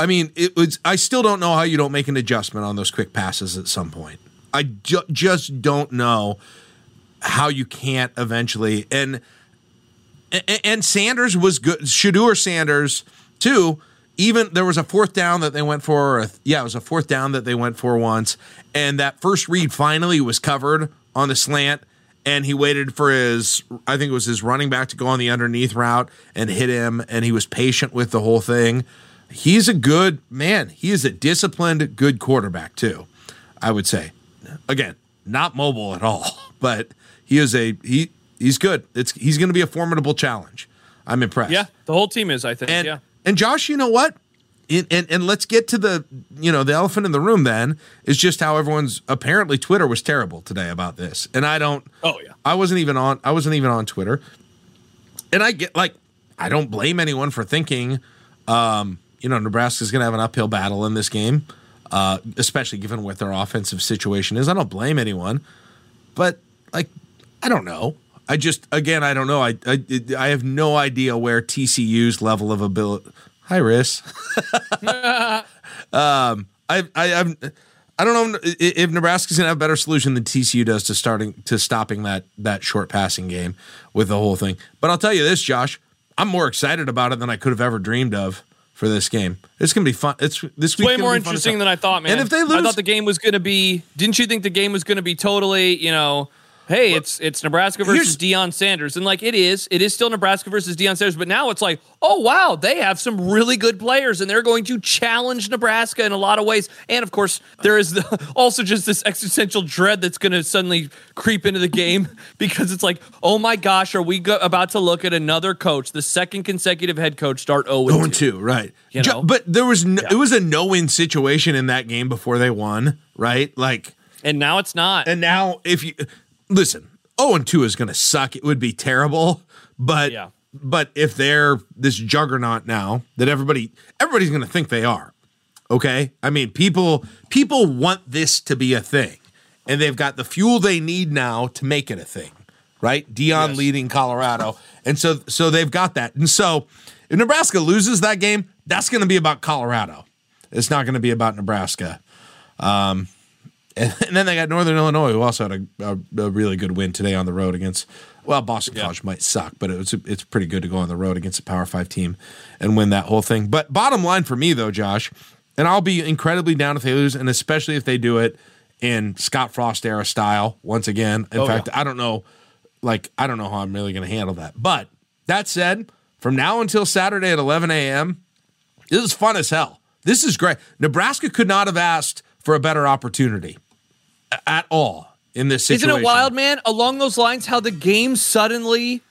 I mean it was. I still don't know how you don't make an adjustment on those quick passes at some point. I ju- just don't know how you can't eventually and and, and Sanders was good. Shedeur Sanders too even there was a fourth down that they went for. yeah, it was a fourth down that they went for once, and that first read finally was covered on the slant and he waited for his I think it was his running back to go on the underneath route and hit him and he was patient with the whole thing. He's a good man. He is a disciplined good quarterback too. I would say. Again, not mobile at all, [LAUGHS] but he is a he he's good. It's he's going to be a formidable challenge. I'm impressed. Yeah, the whole team is, I think. And, yeah. And Josh, you know what? and, and, and let's get to the you know the elephant in the room then is just how everyone's apparently twitter was terrible today about this and i don't oh yeah i wasn't even on i wasn't even on twitter and i get like i don't blame anyone for thinking um you know nebraska's gonna have an uphill battle in this game uh especially given what their offensive situation is i don't blame anyone but like i don't know I just again I don't know I I, I have no idea where TCU's level of ability Hi, Riss. [LAUGHS] um, I, I, I'm, I don't know if Nebraska's gonna have a better solution than TCU does to starting to stopping that that short passing game with the whole thing. But I'll tell you this, Josh, I'm more excited about it than I could have ever dreamed of for this game. It's gonna be fun. It's this week. Way more interesting than I thought, man. And if they lose, I thought the game was gonna be. Didn't you think the game was gonna be totally, you know? Hey, it's it's Nebraska versus Deion Sanders, and like it is, it is still Nebraska versus Deion Sanders. But now it's like, oh wow, they have some really good players, and they're going to challenge Nebraska in a lot of ways. And of course, there is the, [LAUGHS] also just this existential dread that's going to suddenly creep into the game [LAUGHS] because it's like, oh my gosh, are we go- about to look at another coach, the second consecutive head coach, start 0 2, right? You know? But there was no, yeah. it was a no win situation in that game before they won, right? Like. And now it's not. And now, if you listen, 0 and 2 is going to suck. It would be terrible, but yeah. but if they're this juggernaut now that everybody everybody's going to think they are. Okay? I mean, people people want this to be a thing. And they've got the fuel they need now to make it a thing. Right? Deion yes. leading Colorado. And so so they've got that. And so if Nebraska loses that game, that's going to be about Colorado. It's not going to be about Nebraska. Um, and, and, then they got Northern Illinois, who also had a, a, a really good win today on the road against. Well, Boston yeah. College might suck, but it's it's pretty good to go on the road against a Power Five team and win that whole thing. But bottom line for me, though, Josh, and I'll be incredibly down if they lose, and especially if they do it in Scott Frost era style once again. In oh, fact, yeah. I don't know, like I don't know how I'm really going to handle that. But that said, from now until Saturday at 11 a.m., this is fun as hell. This is great. Nebraska could not have asked for a better opportunity at all. in this situation. Isn't it wild, man? Along those lines, how the game suddenly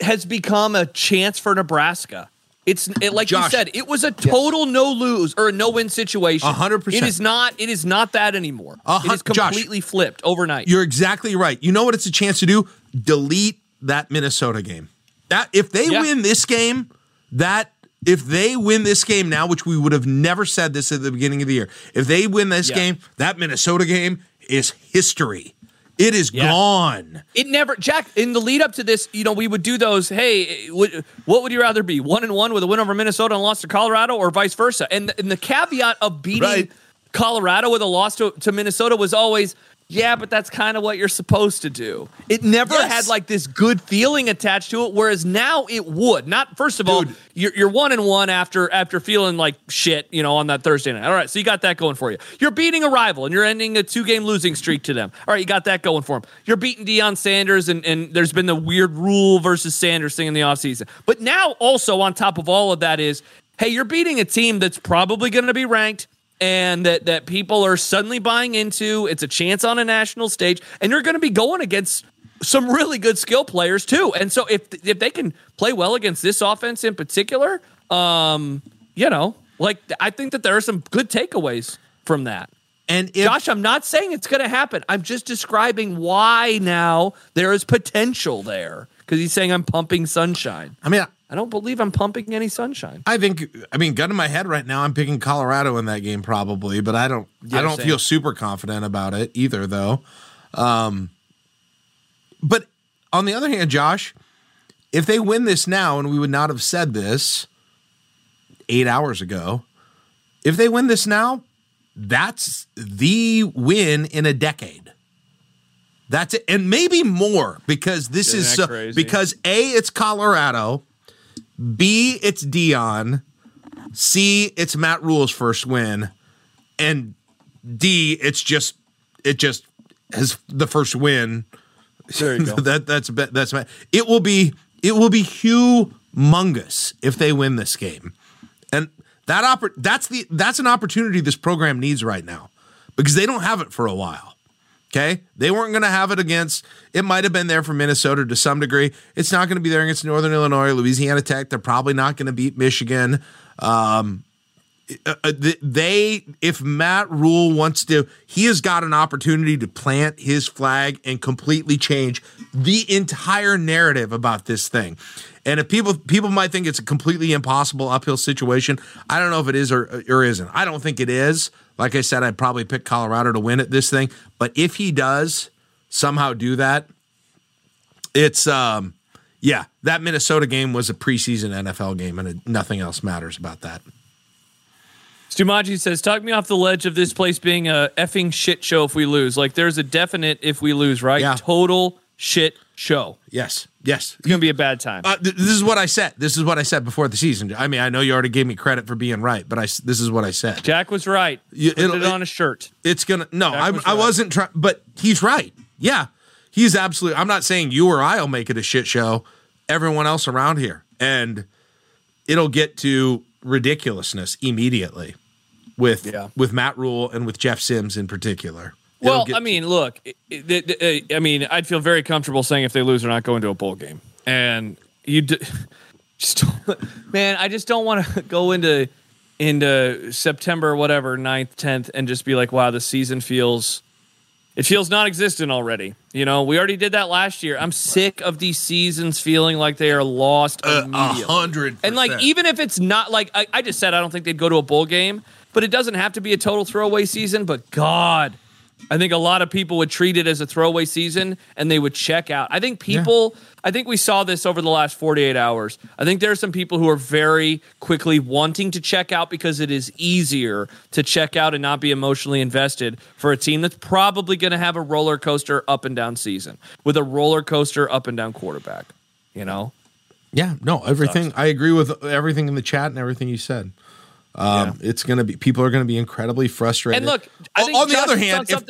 has become a chance for Nebraska. It's it, like Josh. you said, it was a total no lose or a no win situation. Hundred percent. It is not. It is not that anymore. It Josh, completely flipped overnight. You're exactly right. You know what it's a chance to do? Delete that Minnesota game. That if they Yeah. win this game, that if they win this game now, which we would have never said this at the beginning of the year, if they win this Yeah. game, that Minnesota game is history. It is Yeah. gone. It never, Jack. In the lead up to this, you know, we would do those. Hey, what would you rather be? One and one with a win over Minnesota and loss to Colorado, or vice versa? And, and the caveat of beating Right. Colorado with a loss to, to Minnesota was always, yeah, but that's kind of what you're supposed to do. It never Yes. had like this good feeling attached to it, whereas now it would. Not first of all, you're, you're one and one after after feeling like shit, you know, on that Thursday night. All right, so you got that going for you. You're beating a rival and you're ending a two game losing streak to them. All right, you got that going for them. You're beating Deion Sanders and, and there's been the weird Rhule versus Sanders thing in the offseason. But now also on top of all of that is, hey, you're beating a team that's probably going to be ranked and that that people are suddenly buying into. It's a chance on a national stage, and you're going to be going against some really good skill players too. And so if if they can play well against this offense in particular, um, you know, like I think that there are some good takeaways from that. And if Josh, I'm not saying it's going to happen. I'm just describing why now there is potential there because he's saying I'm pumping sunshine. I mean, I don't believe I'm pumping any sunshine. I think I mean, gun in my head right now, I'm picking Colorado in that game probably, but I don't I don't same. feel super confident about it either though. Um but on the other hand, Josh, if they win this now, and we would not have said this eight hours ago, if they win this now, that's the win in a decade. That's it, and maybe more because this Isn't is so, because a it's Colorado, b it's Deion, c it's Matt Rhule's first win, and d it's just it just has the first win There you go. [LAUGHS] that that's that's my- it will be it will be humongous if they win this game, and that oppor- that's the that's an opportunity this program needs right now because they don't have it for a while. Okay, they weren't going to have it against. It might have been there for Minnesota to some degree. It's not going to be there against Northern Illinois, Louisiana Tech. They're probably not going to beat Michigan. Um, uh, uh, th- they if Matt Rhule wants to, he has got an opportunity to plant his flag and completely change the entire narrative about this thing. And if people people might think it's a completely impossible uphill situation, I don't know if it is or or isn't. I don't think it is. Like I said, I'd probably pick Colorado to win at this thing. But if he does somehow do that, it's um yeah, that Minnesota game was a preseason NFL game, and it, nothing else matters about that. Stumaji says, "Talk me off the ledge of this place being a effing shit show if we lose. Like, there's a definite if we lose, right? Yeah. Total shit show. Yes, yes. It's gonna be a bad time. Uh, th- this is what I said. This is what I said before the season. I mean, I know you already gave me credit for being right, but I this is what I said. Jack was right. You- Put it'll- it on a shirt. It's gonna no, Jack I, was I right. wasn't trying, but he's right. Yeah, he's absolutely. I'm not saying you or I'll make it a shit show. Everyone else around here, and it'll get to ridiculousness immediately with Yeah. with Matt Rhule and with Jeff Sims in particular. Well, I mean, look, I mean, I'd feel very comfortable saying if they lose, they're not going to a bowl game. And you d- [LAUGHS] just, don't- [LAUGHS] man, I just don't want to [LAUGHS] go into into September, whatever, 9th, 10th, and just be like, wow, the season feels. It feels non-existent already. You know, we already did that last year. I'm sick of these seasons feeling like they are lost a immediately. hundred And like, even if it's not like I, I just said, I don't think they'd go to a bowl game, but it doesn't have to be a total throwaway season. But God, I think a lot of people would treat it as a throwaway season and they would check out. I think people, I think we saw this over the last 48 hours. I think there are some people who are very quickly wanting to check out because it is easier to check out and not be emotionally invested for a team that's probably going to have a roller coaster up and down season with a roller coaster up and down quarterback, you know? Yeah, no, everything. I agree with everything in the chat and everything you said. Um, It's going to be people are going to be incredibly frustrated. And look, I O- think on the Josh other hand, if,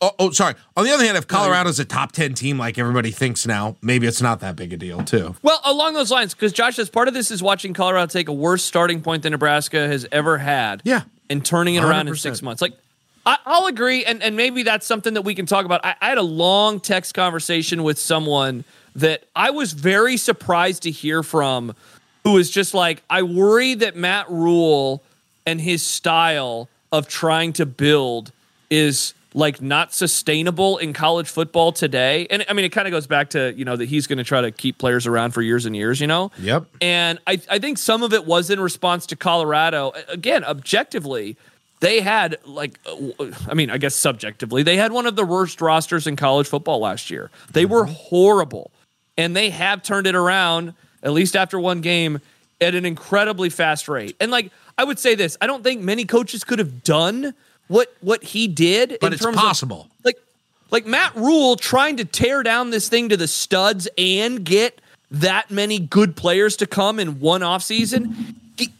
oh, oh, sorry. On the other hand, if Colorado's a top ten team like everybody thinks now, maybe it's not that big a deal too. Well, along those lines, because Josh says part of this is watching Colorado take a worse starting point than Nebraska has ever had. Yeah. And turning it around in six months. Like, I, I'll agree, and and maybe that's something that we can talk about. I, I had a long text conversation with someone that I was very surprised to hear from, who was just like, I worry that Matt Rhule and his style of trying to build is like not sustainable in college football today. And I mean, it kind of goes back to, you know, that he's going to try to keep players around for years and years, you know? Yep. And I, I think some of it was in response to Colorado. Again, objectively, they had like uh, I mean, I guess subjectively, they had one of the worst rosters in college football last year. They were horrible. And they have turned it around at least after one game at an incredibly fast rate. And like I would say this, I don't think many coaches could have done what what he did But in it's terms possible. Of, like like Matt Rhule trying to tear down this thing to the studs and get that many good players to come in one offseason.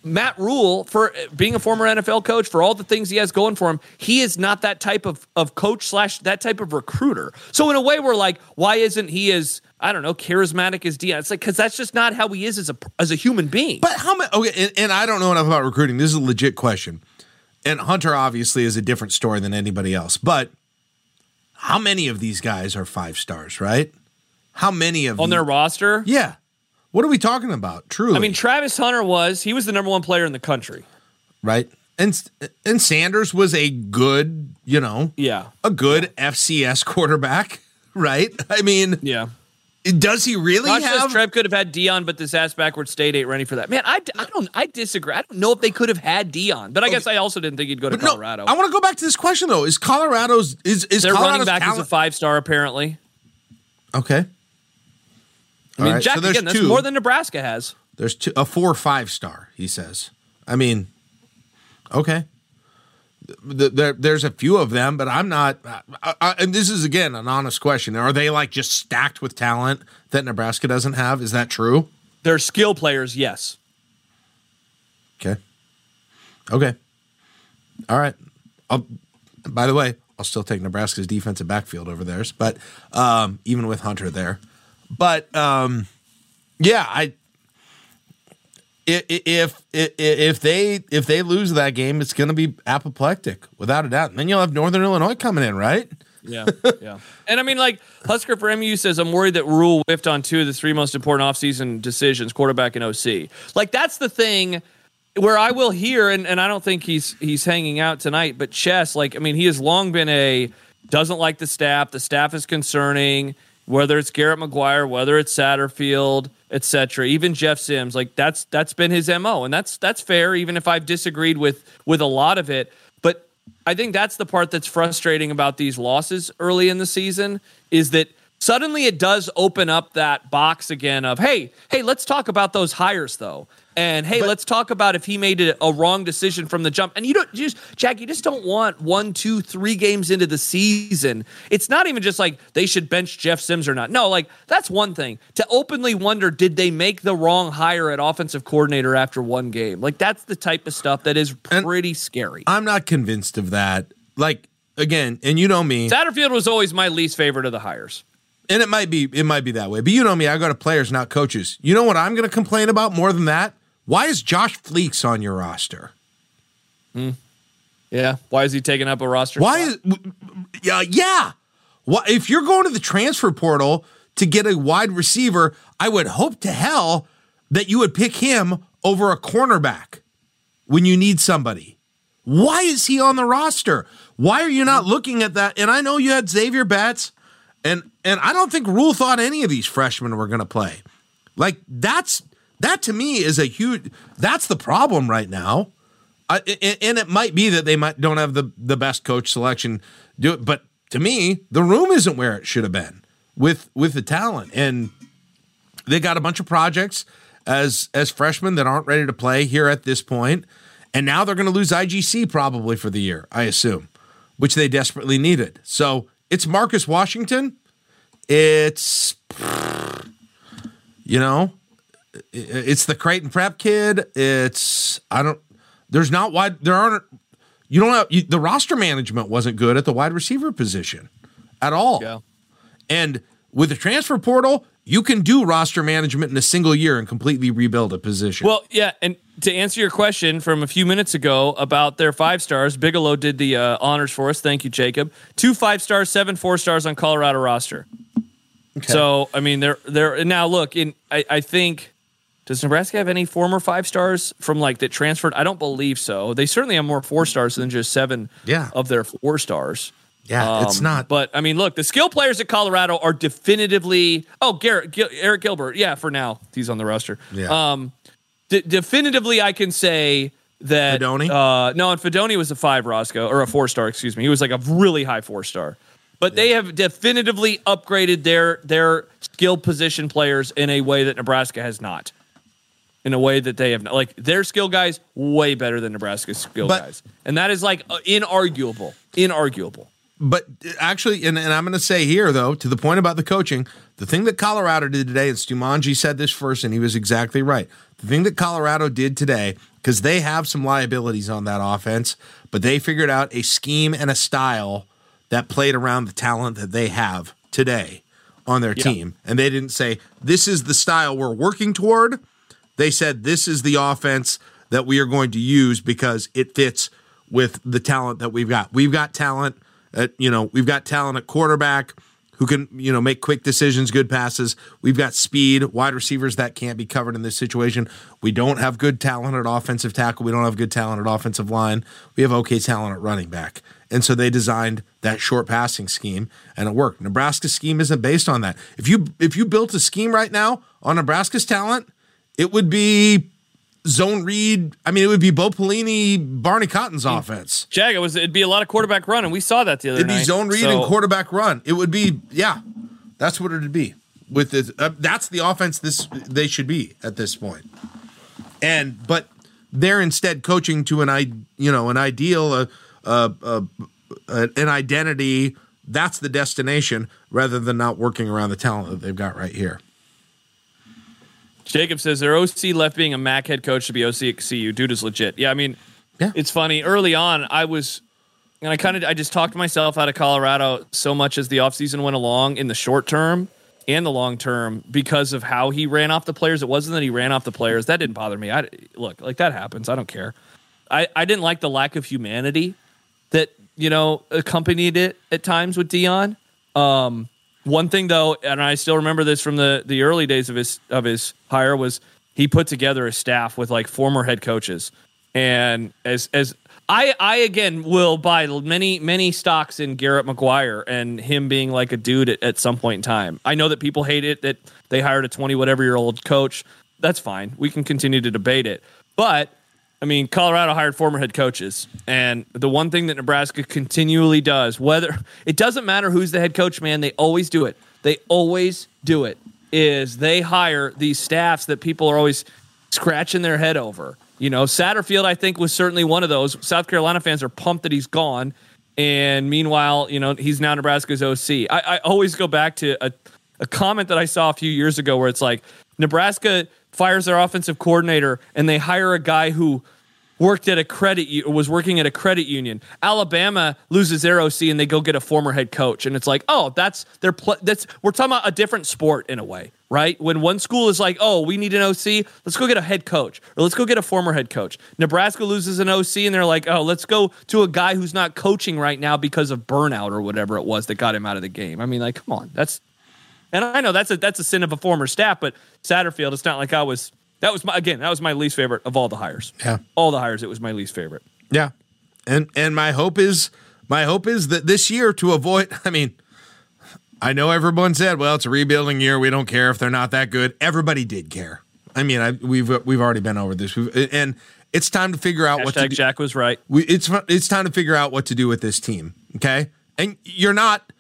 Matt Rhule, for being a former NFL coach, for all the things he has going for him, he is not that type of, of coach slash that type of recruiter. So in a way, we're like, why isn't he as I don't know charismatic as Deion? It's like because that's just not how he is as a as a human being. But how many? Okay, and, and I don't know enough about recruiting. This is a legit question. And Hunter obviously is a different story than anybody else. But how many of these guys are five stars? Right? How many of on the- their roster, Yeah. What are we talking about? Truly. I mean, Travis Hunter was he was the number one player in the country. right? And and Sanders was a good, you know, Yeah, a good FCS quarterback, [LAUGHS] right? I mean, yeah. Does he really Josh says have? Trev could have had Deion, but this ass backwards state ain't ready for that. Man, I, I don't I disagree. I don't know if they could have had Deion, but I guess I also didn't think he'd go to But no, Colorado. I want to go back to this question though. Is Colorado's is is Their Colorado's running back is a five star apparently. okay? I mean, right, Jack so again, that's two. more than Nebraska has. There's two, a four or five star. He says. I mean, okay. Th- There, there's a few of them, but I'm not. I, I, and this is again an honest question: Are they like just stacked with talent that Nebraska doesn't have? Is that true? They're skill players, yes. Okay. Okay. All right. I'll, by the way, I'll still take Nebraska's defensive backfield over theirs, but um, even with Hunter there. But um, yeah, i- if if they if they lose that game, it's going to be apoplectic without a doubt. And then you'll have Northern Illinois coming in, right? Yeah, yeah. And I mean, like Husker for MU says, I'm worried that Rhule whiffed on two of the three most important offseason decisions, quarterback and OC. Like that's the thing where I will hear, and, and I don't think he's he's hanging out tonight, but Chess, like I mean, he has long been a doesn't like the staff. The staff is concerning, whether it's Garrett McGuire, whether it's Satterfield, etc. Even Jeff Sims, like that's that's been his mo, and that's that's fair. Even if I've disagreed with with a lot of it, but I think that's the part that's frustrating about these losses early in the season is that suddenly it does open up that box again of hey, hey, let's talk about those hires though. And hey, let's talk about if he made a, a wrong decision from the jump. And you don't you just Jack, you just don't want one, two, three games into the season. It's not even just like they should bench Jeff Sims or not. No, like that's one thing. To openly wonder, did they make the wrong hire at offensive coordinator after one game? Like that's the type of stuff that is pretty scary. I'm not convinced of that. Like again, and you know me, Satterfield was always my least favorite of the hires. and it might be it might be that way. But you know me, I go to players, not coaches. You know what I'm going to complain about more than that? Why is Josh Fleeks on your roster? Hmm. Yeah. Why is he taking up a roster? Why spot? is yeah yeah? Why, if you're going to the transfer portal to get a wide receiver, I would hope to hell that you would pick him over a cornerback when you need somebody. Why is he on the roster? Why are you not looking at that? And I know you had Xavier Betts, and and I don't think Rhule thought any of these freshmen were going to play. Like that's that to me is a huge. That's the problem right now. I, and, it might be that they might don't have the the best coach selection do it, but to me, the room isn't where it should have been with with the talent, and they got a bunch of projects as as freshmen that aren't ready to play here at this point, and now they're going to lose IGC probably for the year, I assume, which they desperately needed. So it's Marcus Washington, it's you know, it's the Creighton Prep kid. It's I don't. There's not wide. There aren't. You don't have you, the roster management wasn't good at the wide receiver position at all. Yeah. And with the transfer portal, you can do roster management in a single year and completely rebuild a position. Well, yeah, and to answer your question from a few minutes ago about their five stars, Bigelow did the uh, honors for us. Thank you, Jacob. Two five stars, seven four stars on Colorado roster. Okay. So I mean, they're they're now look in. I, I think does Nebraska have any former five stars from like that transferred? I don't believe so. They certainly have more four stars than just seven yeah. of their four stars. Yeah, um, it's not. But I mean, look, the skill players at Colorado are definitively. Oh, Garrett, Gil, Arik Gilbert. Yeah, for now he's on the roster. Yeah. Um, d- definitively, I can say that. Fidone? Uh, no, and Fidone was a five Roscoe or a four star. Excuse me. He was like a really high four star. But yeah. they have definitively upgraded their their skill position players in a way that Nebraska has not in a way that they have not. Like their skill guys way better than Nebraska's skill but, guys, and that is like uh, inarguable, inarguable. But actually, and, and I'm going to say here though, to the point about the coaching, the thing that Colorado did today, and Stumanji said this first, and he was exactly right. The thing that Colorado did today, because they have some liabilities on that offense, but they figured out a scheme and a style that played around the talent that they have today on their team. And they didn't say, this is the style we're working toward they said this is the offense that we are going to use because it fits with the talent that we've got. We've got talent at, you know, we've got talent at quarterback who can, you know, make quick decisions, good passes. We've got speed, wide receivers that can't be covered in this situation. We don't have good talent at offensive tackle. We don't have good talent at offensive line. We have okay talent at running back. And so they designed that short passing scheme and it worked. Nebraska's scheme isn't based on that. If you if you built a scheme right now on Nebraska's talent, it would be zone read. I mean, it would be Bo Pelini, Barney Cotton's offense. Jag, it was it'd be a lot of quarterback run, and we saw that the other it'd night. It'd be zone read so. and quarterback run. It would be yeah, that's what it'd be. With this, uh, that's the offense this they should be at this point. And but they're instead coaching to an i you know an ideal uh, uh, uh, an identity. That's the destination rather than not working around the talent that they've got right here. Jacob says their OC left being a MAC head coach to be OC at CU. Dude is legit. Yeah, I mean, yeah. it's funny. Early on, I was, and I kind of, I just talked myself out of Colorado so much as the offseason went along in the short term and the long term because of how he ran off the players. It wasn't that he ran off the players. That didn't bother me. I look like that happens. I don't care. I, I didn't like the lack of humanity that, you know, accompanied it at times with Deion. Um, one thing though, and I still remember this from the the early days of his of his hire was he put together a staff with like former head coaches, and as as I I again will buy many many stocks in Garrett McGuire and him being like a dude at, at some point in time. I know that people hate it that they hired a twenty whatever year old coach. That's fine. We can continue to debate it, but I mean, Colorado hired former head coaches, and the one thing that Nebraska continually does, whether [LAUGHS] it doesn't matter who's the head coach, man, they always do it. They always do it. Is they hire these staffs that people are always scratching their head over. You know, Satterfield, I think, was certainly one of those. South Carolina fans are pumped that he's gone, and meanwhile, you know, he's now Nebraska's OC. I, I always go back to a, a comment that I saw a few years ago where it's like Nebraska fires their offensive coordinator and they hire a guy who worked at a credit was working at a credit union. Alabama loses their OC and they go get a former head coach, and it's like, oh, that's their pl- that's we're talking about a different sport in a way, right? When one school is like, oh, we need an OC, let's go get a head coach, or let's go get a former head coach. Nebraska loses an OC, and they're like, oh, let's go to a guy who's not coaching right now because of burnout or whatever it was that got him out of the game. I mean, like, come on, that's. And I know that's a that's a sin of a former staff, but Satterfield, it's not like I was that was my again. That was my least favorite of all the hires. Yeah, all the hires. It was my least favorite. Yeah, and and my hope is my hope is that this year to avoid. [LAUGHS] I mean, I know everyone said, well, it's a rebuilding year. We don't care if they're not that good. Everybody did care. I mean, I, we've we've already been over this, we've, and it's time to figure out Hashtag what to do. Jack was right. We, it's it's time to figure out what to do with this team. Okay, and you're not.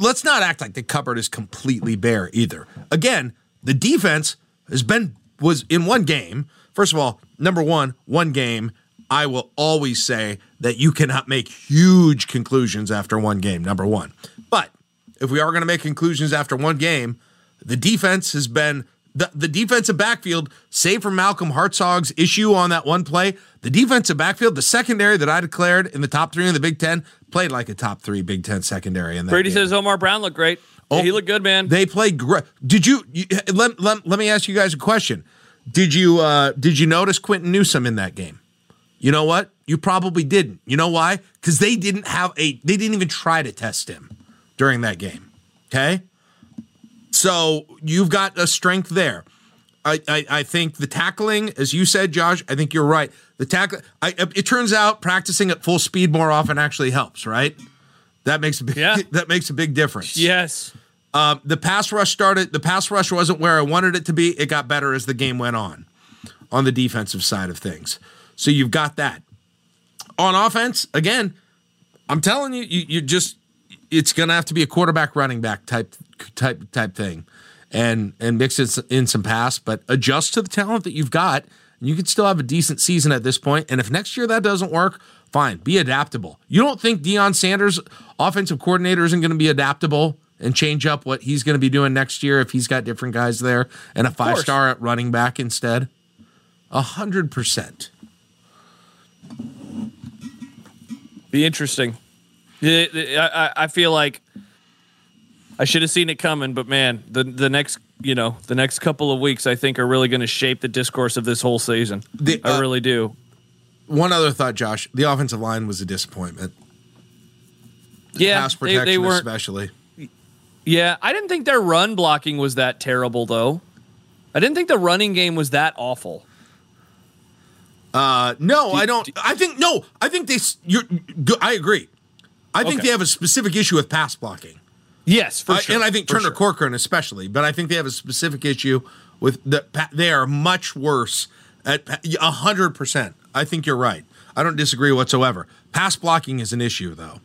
Let's not act like the cupboard is completely bare either. Again, the defense has been was in one game. First of all, number one, one game. I will always say that you cannot make huge conclusions after one game. Number one, but if we are going to make conclusions after one game, the defense has been the, the defensive backfield, save for Malcolm Hartzog's issue on that one play, the defensive backfield, the secondary that I declared in the top three in the Big Ten, played like a top three Big Ten secondary. In that Brady game. says Omar Brown looked great. Yeah, he looked good, man. They played great. Did you, you let, let, let me ask you guys a question. Did you uh did you notice Quinton Newsome in that game? You know what? You probably didn't. You know why? Because they didn't have a they didn't even try to test him during that game. Okay. So you've got a strength there. I, I, I think the tackling, as you said, Josh, I think you're right. The tackle, I, it turns out practicing at full speed more often actually helps, right? That makes a big, Yeah. [LAUGHS] that makes a big difference. yes. Um, the pass rush started. The pass rush wasn't where I wanted it to be. It got better as the game went on, on the defensive side of things. So you've got that. On offense, again, I'm telling you, you, you just it's gonna have to be a quarterback, running back type type type thing, and and mix it in some pass, but adjust to the talent that you've got. And you can still have a decent season at this point. And if next year that doesn't work, fine, be adaptable. You don't think Deion Sanders, offensive coordinator, isn't going to be adaptable and change up what he's going to be doing next year if he's got different guys there and a five star at running back instead? A hundred percent. Be interesting. I feel like I should have seen it coming, but man, the the next you know the next couple of weeks I think are really going to shape the discourse of this whole season. The, I uh, really do. One other thought, Josh. The offensive line was a disappointment. Yeah, Pass they, protection, they weren't. especially. Yeah, I didn't think their run blocking was that terrible though. I didn't think the running game was that awful. Uh, no, I don't. I think no. I think they. You're. I agree. I think Okay. they have a specific issue with pass blocking, Yes, for I- sure. and I think Turner sure. Corcoran especially. But I think they have a specific issue with the. They are much worse at a hundred percent. I think you're right. I don't disagree whatsoever. Pass blocking is an issue though,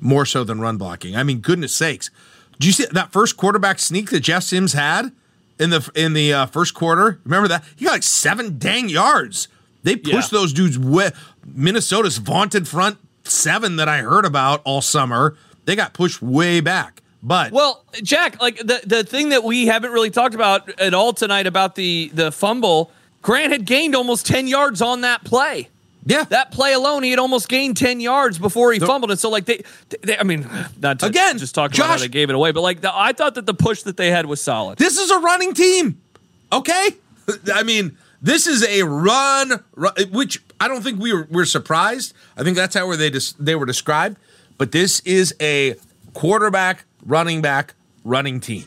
more so than run blocking. I mean, goodness sakes, did you see that first quarterback sneak that Jeff Sims had in the in the uh, first quarter? Remember that he got like seven dang yards. They pushed Yeah. those dudes with Minnesota's vaunted front seven that I heard about all summer. They got pushed way back. But Well, Jack, like the the thing that we haven't really talked about at all tonight about the the fumble, Grant had gained almost 10 yards on that play. yeah, That play alone, he had almost gained 10 yards before he fumbled. And so, like, they, they I mean, not to Again, just talk about how they gave it away, but like, the, I thought that the push that they had was solid. this is a running team. Okay? [LAUGHS] I mean, this is a run, ru- which I don't think we were, we're surprised. I think that's how they des- they were described. But this is a quarterback, running back, running team.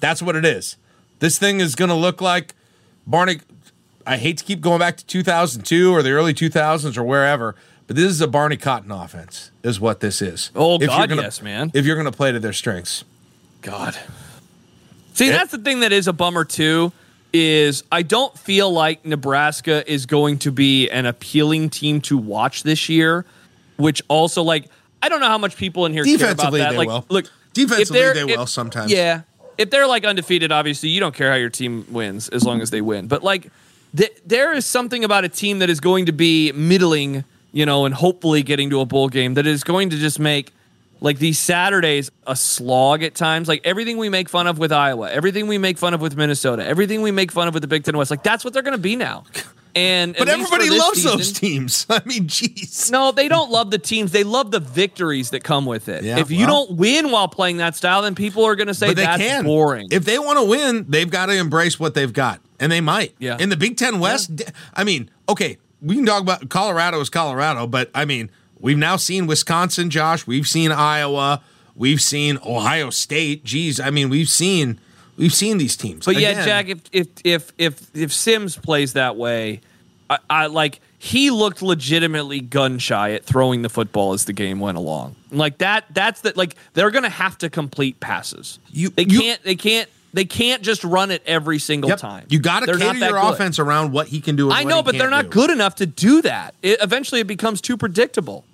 That's what it is. This thing is going to look like Barney. I hate to keep going back to 2002 or the early 2000s or wherever, but this is a Barney Cotton offense, is what this is. Oh, If you're God, gonna- yes, man. If you're going to play to their strengths. God. See, that's the thing that is a bummer too. Is I don't feel like Nebraska is going to be an appealing team to watch this year. Which also, like, I don't know how much people in here care about that. like, will. look, Defensively, they if- will sometimes. Yeah, if they're like undefeated, obviously you don't care how your team wins as long as they win. But like, th- there is something about a team that is going to be middling, you know, and hopefully getting to a bowl game that is going to just make like these Saturdays a slog at times. Like everything we make fun of with Iowa, everything we make fun of with Minnesota, everything we make fun of with the Big Ten West, like that's what they're going to be now. And But at least for everybody loves season- those teams. [LAUGHS] I mean, jeez. no, they don't love the teams. They love the victories that come with it. Yeah, if you well. don't win while playing that style, then people are going to say they that's can. boring. If they want to win, they've got to embrace what they've got, and they might. Yeah. In the Big Ten West, I mean, okay, we can talk about Colorado is Colorado, but I mean, we've now seen Wisconsin, Josh. We've seen Iowa. We've seen Ohio State. Geez, I mean, we've seen we've seen these teams. But yeah, Jack, if if if if if Sims plays that way, I, I like he looked legitimately gun shy at throwing the football as the game went along. Like that. That's the like they're gonna have to complete passes. You- they you- can't. They can't. They can't just run it every single Yep. time. You got to cater your good. offense around what he can do. I know, but they're not do. good enough to do that. It, eventually, it becomes too predictable.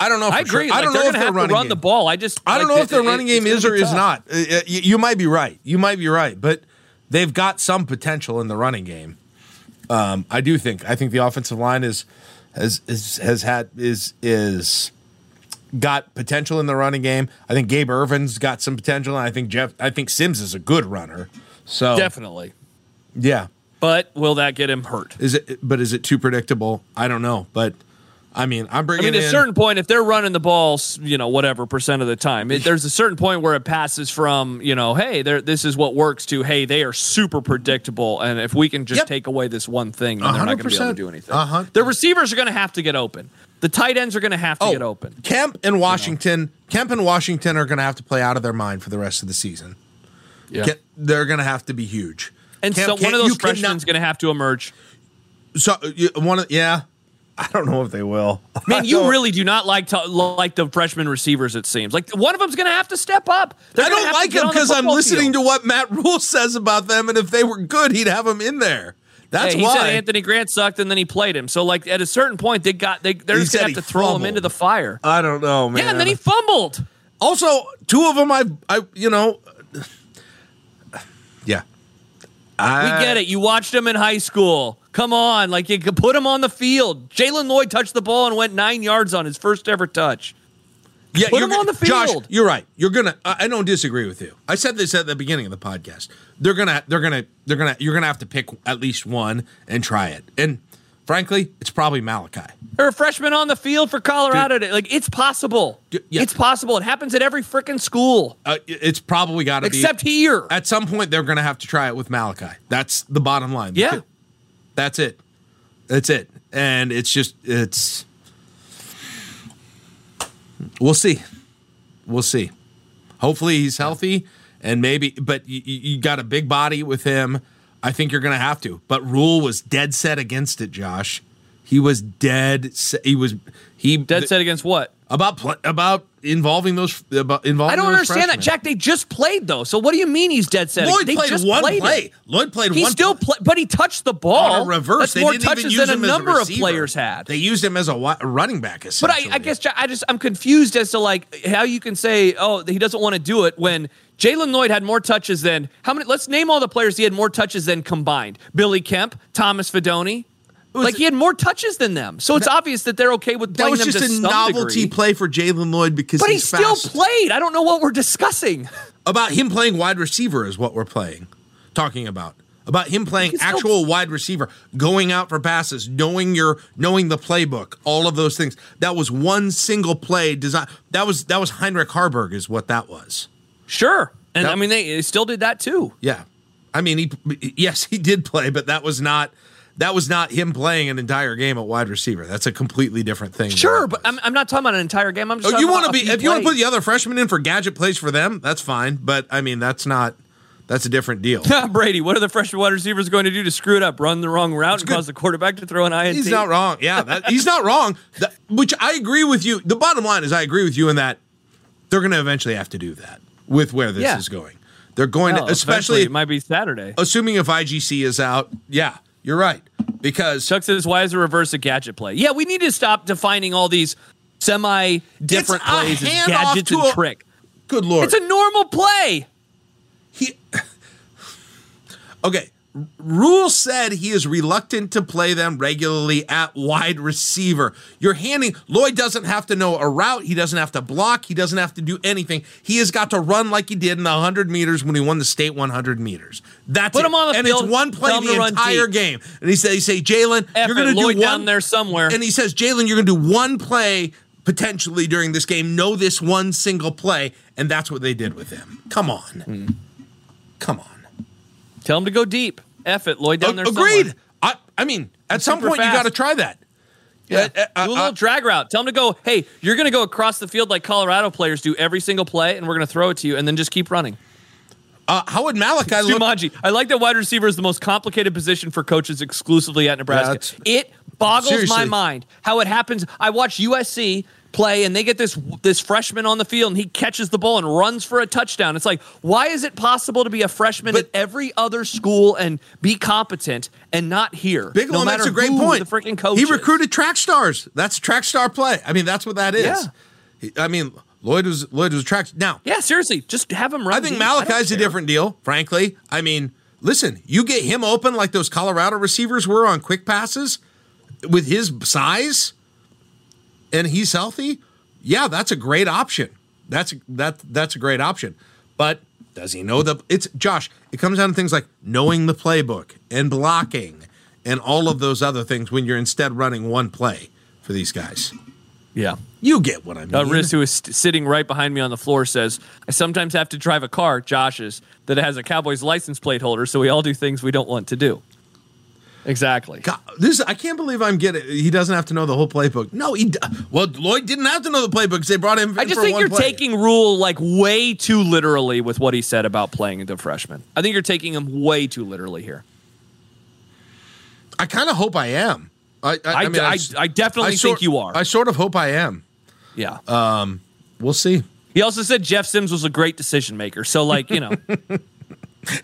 I don't know. I agree. Sure. I don't know if they're running run game. the ball. I just I don't like, know if their running game is or is not. Uh, uh, You, you might be right. You might be right, but they've got some potential in the running game. Um, I do think. I think the offensive line is has is, has had is is got potential in the running game. I think Gabe Ervin's got some potential, and I think Jeff. I think Sims is a good runner. So Definitely. yeah. But will that get him hurt? Is it? But is it too predictable? I don't know. But I mean, I'm bringing. I mean, at a certain point, if they're running the ball, you know, whatever percent of the time, it, there's a certain point where it passes from, you know, hey, this is what works to, hey, they are super predictable, and if we can just Yep. take away this one thing, then they're not going to be able to do anything. Uh-huh. The receivers are going to have to get open. The tight ends are going to have to oh, get open. Kemp and Washington. Kemp and Washington are going to have to play out of their mind for the rest of the season. Yeah. Ke- They're going to have to be huge. And Kemp so one of those freshmen is going to have to emerge. So one of yeah, I don't know if they will. [LAUGHS] Man, I you really do not like to, like the freshman receivers. It seems like one of them's going to have to step up. They're I don't like get him because I'm listening field. to what Matt [LAUGHS] Rhule says about them, and if they were good, he'd have them in there. That's Yeah, he why. said Anthony Grant sucked, and then he played him. So, like at a certain point, they got they they're He just gonna have to throw him into the fire. I don't know, man. Yeah, and then he fumbled. also two of them. I, I, you know, [SIGHS] yeah. We get it. You watched them in high school. Come on, like you could put him on the field. Jaylen Lloyd touched the ball and went nine yards on his first ever touch. Yeah, Put you're him on the Josh, field. you're right. You're gonna. I I don't disagree with you. I said this at the beginning of the podcast. They're gonna. They're gonna. They're gonna. You're gonna have to pick at least one and try it. And frankly, it's probably Malachi. Or a freshman on the field for Colorado. Like it's possible. Dude, yeah. It's possible. It happens at every freaking school Uh, it's probably got to be. except here. at some point, they're gonna have to try it with Malachi. That's the bottom line. Yeah. That's it. That's it. And it's just it's. We'll see. We'll see. Hopefully he's healthy and maybe, but you, you got a big body with him. I think you're going to have to. But Rhule was dead set against it, Josh. He was dead. Set, he was he Dead set against what? about pl- about involving those involving. I don't understand that. Jack. They just played though. So what do you mean he's dead set? Lloyd they played just one played play. him. Lloyd played He one. still play. but he touched the ball. on a reverse. That's they more touches than a number of players had. They used him as a running back. But I, I guess Jack, I just I'm confused as to like how you can say oh he doesn't want to do it when Jaylen Lloyd had more touches than how many? Let's name all the players he had more touches than combined. Billy Kemp, Thomas Fidone. Was- Like he had more touches than them, so it's obvious that they're okay with playing them. that was just a novelty degree. play for Jaylen Lloyd because But he still fast. played. I don't know what we're discussing. [LAUGHS] about him playing wide receiver is what we're playing, talking about. About him playing He's still- actual wide receiver, going out for passes, knowing your knowing the playbook, all of those things. That was one single play design. That was that was Heinrich Haarberg is what that was. Sure, and That- I mean they, they still did that too. Yeah, I mean he yes he did play, but that was not that was not him playing an entire game at wide receiver. That's a completely different thing. Sure, but. I'm, I'm not talking about an entire game. I'm just Oh, you want to be if you want to put the other freshmen in for gadget plays for them, that's fine. But I mean that's not that's a different deal. [LAUGHS] Brady, what are the freshman wide receivers going to do to screw it up? Run the wrong route and good. cause the quarterback to throw an INT? He's not wrong. Yeah, that, he's not wrong. That- which I agree with you. The bottom line is I agree with you in that they're going to eventually have to do that with where this Yeah. is going. They're going Hell, to, oh, especially it might be Saturday. assuming if IGC is out. Yeah, you're right. Because Chuck says, "Why is a reverse a gadget play?" Yeah, we need to stop defining all these semi different plays as gadgets and a- trick. good lord, It's a normal play. he [SIGHS] okay rhule said he is reluctant to play them regularly at wide receiver. You're handing lloyd doesn't have to know a route. He doesn't have to block. He doesn't have to do anything. He has got to run like he did in the 100 meters when he won the state 100 meters. That's Put it. him on the and field, it's one play the to entire game. And he said he say jaylen you're gonna do one down there somewhere. and he says jaylen you're gonna do one play potentially during this game. Know this one single play. And that's what they did with him. Come on. Hmm. come on. Tell him to go deep. F it, Lloyd down there. Agreed. I, I mean, at some super point you got to try that. Yeah. Uh, uh, do a uh, little drag route. Tell them to go. Hey, you're going to go across the field like Colorado players do every single play, and we're going to throw it to you, and then just keep running. uh, how would Malachi look? Jumanji. I like that wide receiver is the most complicated position for coaches exclusively at Nebraska. That's- it boggles my mind how it happens. I watch USC play and they get this this freshman on the field and he catches the ball and runs for a touchdown. It's like, why is it possible to be a freshman But- at every other school and be competent and not here? Bigelow no makes a great point. The freaking coach. He is. recruited track stars. That's track star play. I mean, that's what that is. Yeah. He- I mean, Lloyd was Lloyd was track. Now, Yeah, seriously, just have him run. I think deep. Malachi's a different deal. Frankly, I mean, listen, you get him open like those Colorado receivers were on quick passes with his size, and he's healthy. Yeah, that's a great option. That's that that's a great option. But does he know the? It's Josh. It comes down to things like knowing the playbook and blocking and all of those other things when you're instead running one play for these guys. Yeah. You get what I mean. Uh, Riz, who is st- sitting right behind me on the floor, says, I sometimes have to drive a car, Josh's, that has a Cowboys license plate holder, so we all do things we don't want to do. Exactly. God, this I can't believe I'm getting. He doesn't have to know the whole playbook. No, he. Well, Lloyd didn't have to know the playbook because they brought him. I just think you're play. taking Rhule like way too literally with what he said about playing the freshman. I think you're taking him way too literally here. I kind of hope I am. I. I, I, mean, I, I definitely sort- think you are. I sort of hope I am. yeah. Um. We'll see. he also said Jeff Sims was a great decision maker. So, like, you know, [LAUGHS]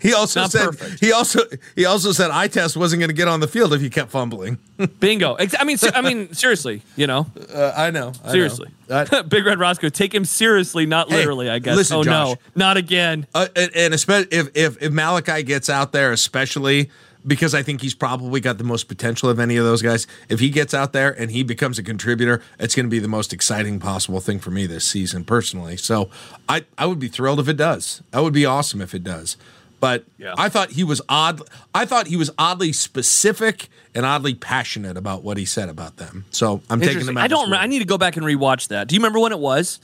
He also Not said perfect. he also he also said eye test wasn't going to get on the field if he kept fumbling. [LAUGHS] bingo. I mean, I mean, seriously, you know, Uh, I know. I know. seriously. [LAUGHS] Uh, Big Red Roscoe, take him seriously, not Hey, literally. I guess. listen, oh Josh. no, not again. Uh, and and especially if, if if Malachi gets out there, especially because I think he's probably got the most potential of any of those guys. If he gets out there and he becomes a contributor, it's going to be the most exciting possible thing for me this season, personally. So I I would be thrilled if it does. That would be awesome if it does. But Yeah. I thought he was odd. I thought he was oddly specific and oddly passionate about what he said about them. So I'm taking Interesting. him. I don't. I need to go back and rewatch that. Do you remember when it was?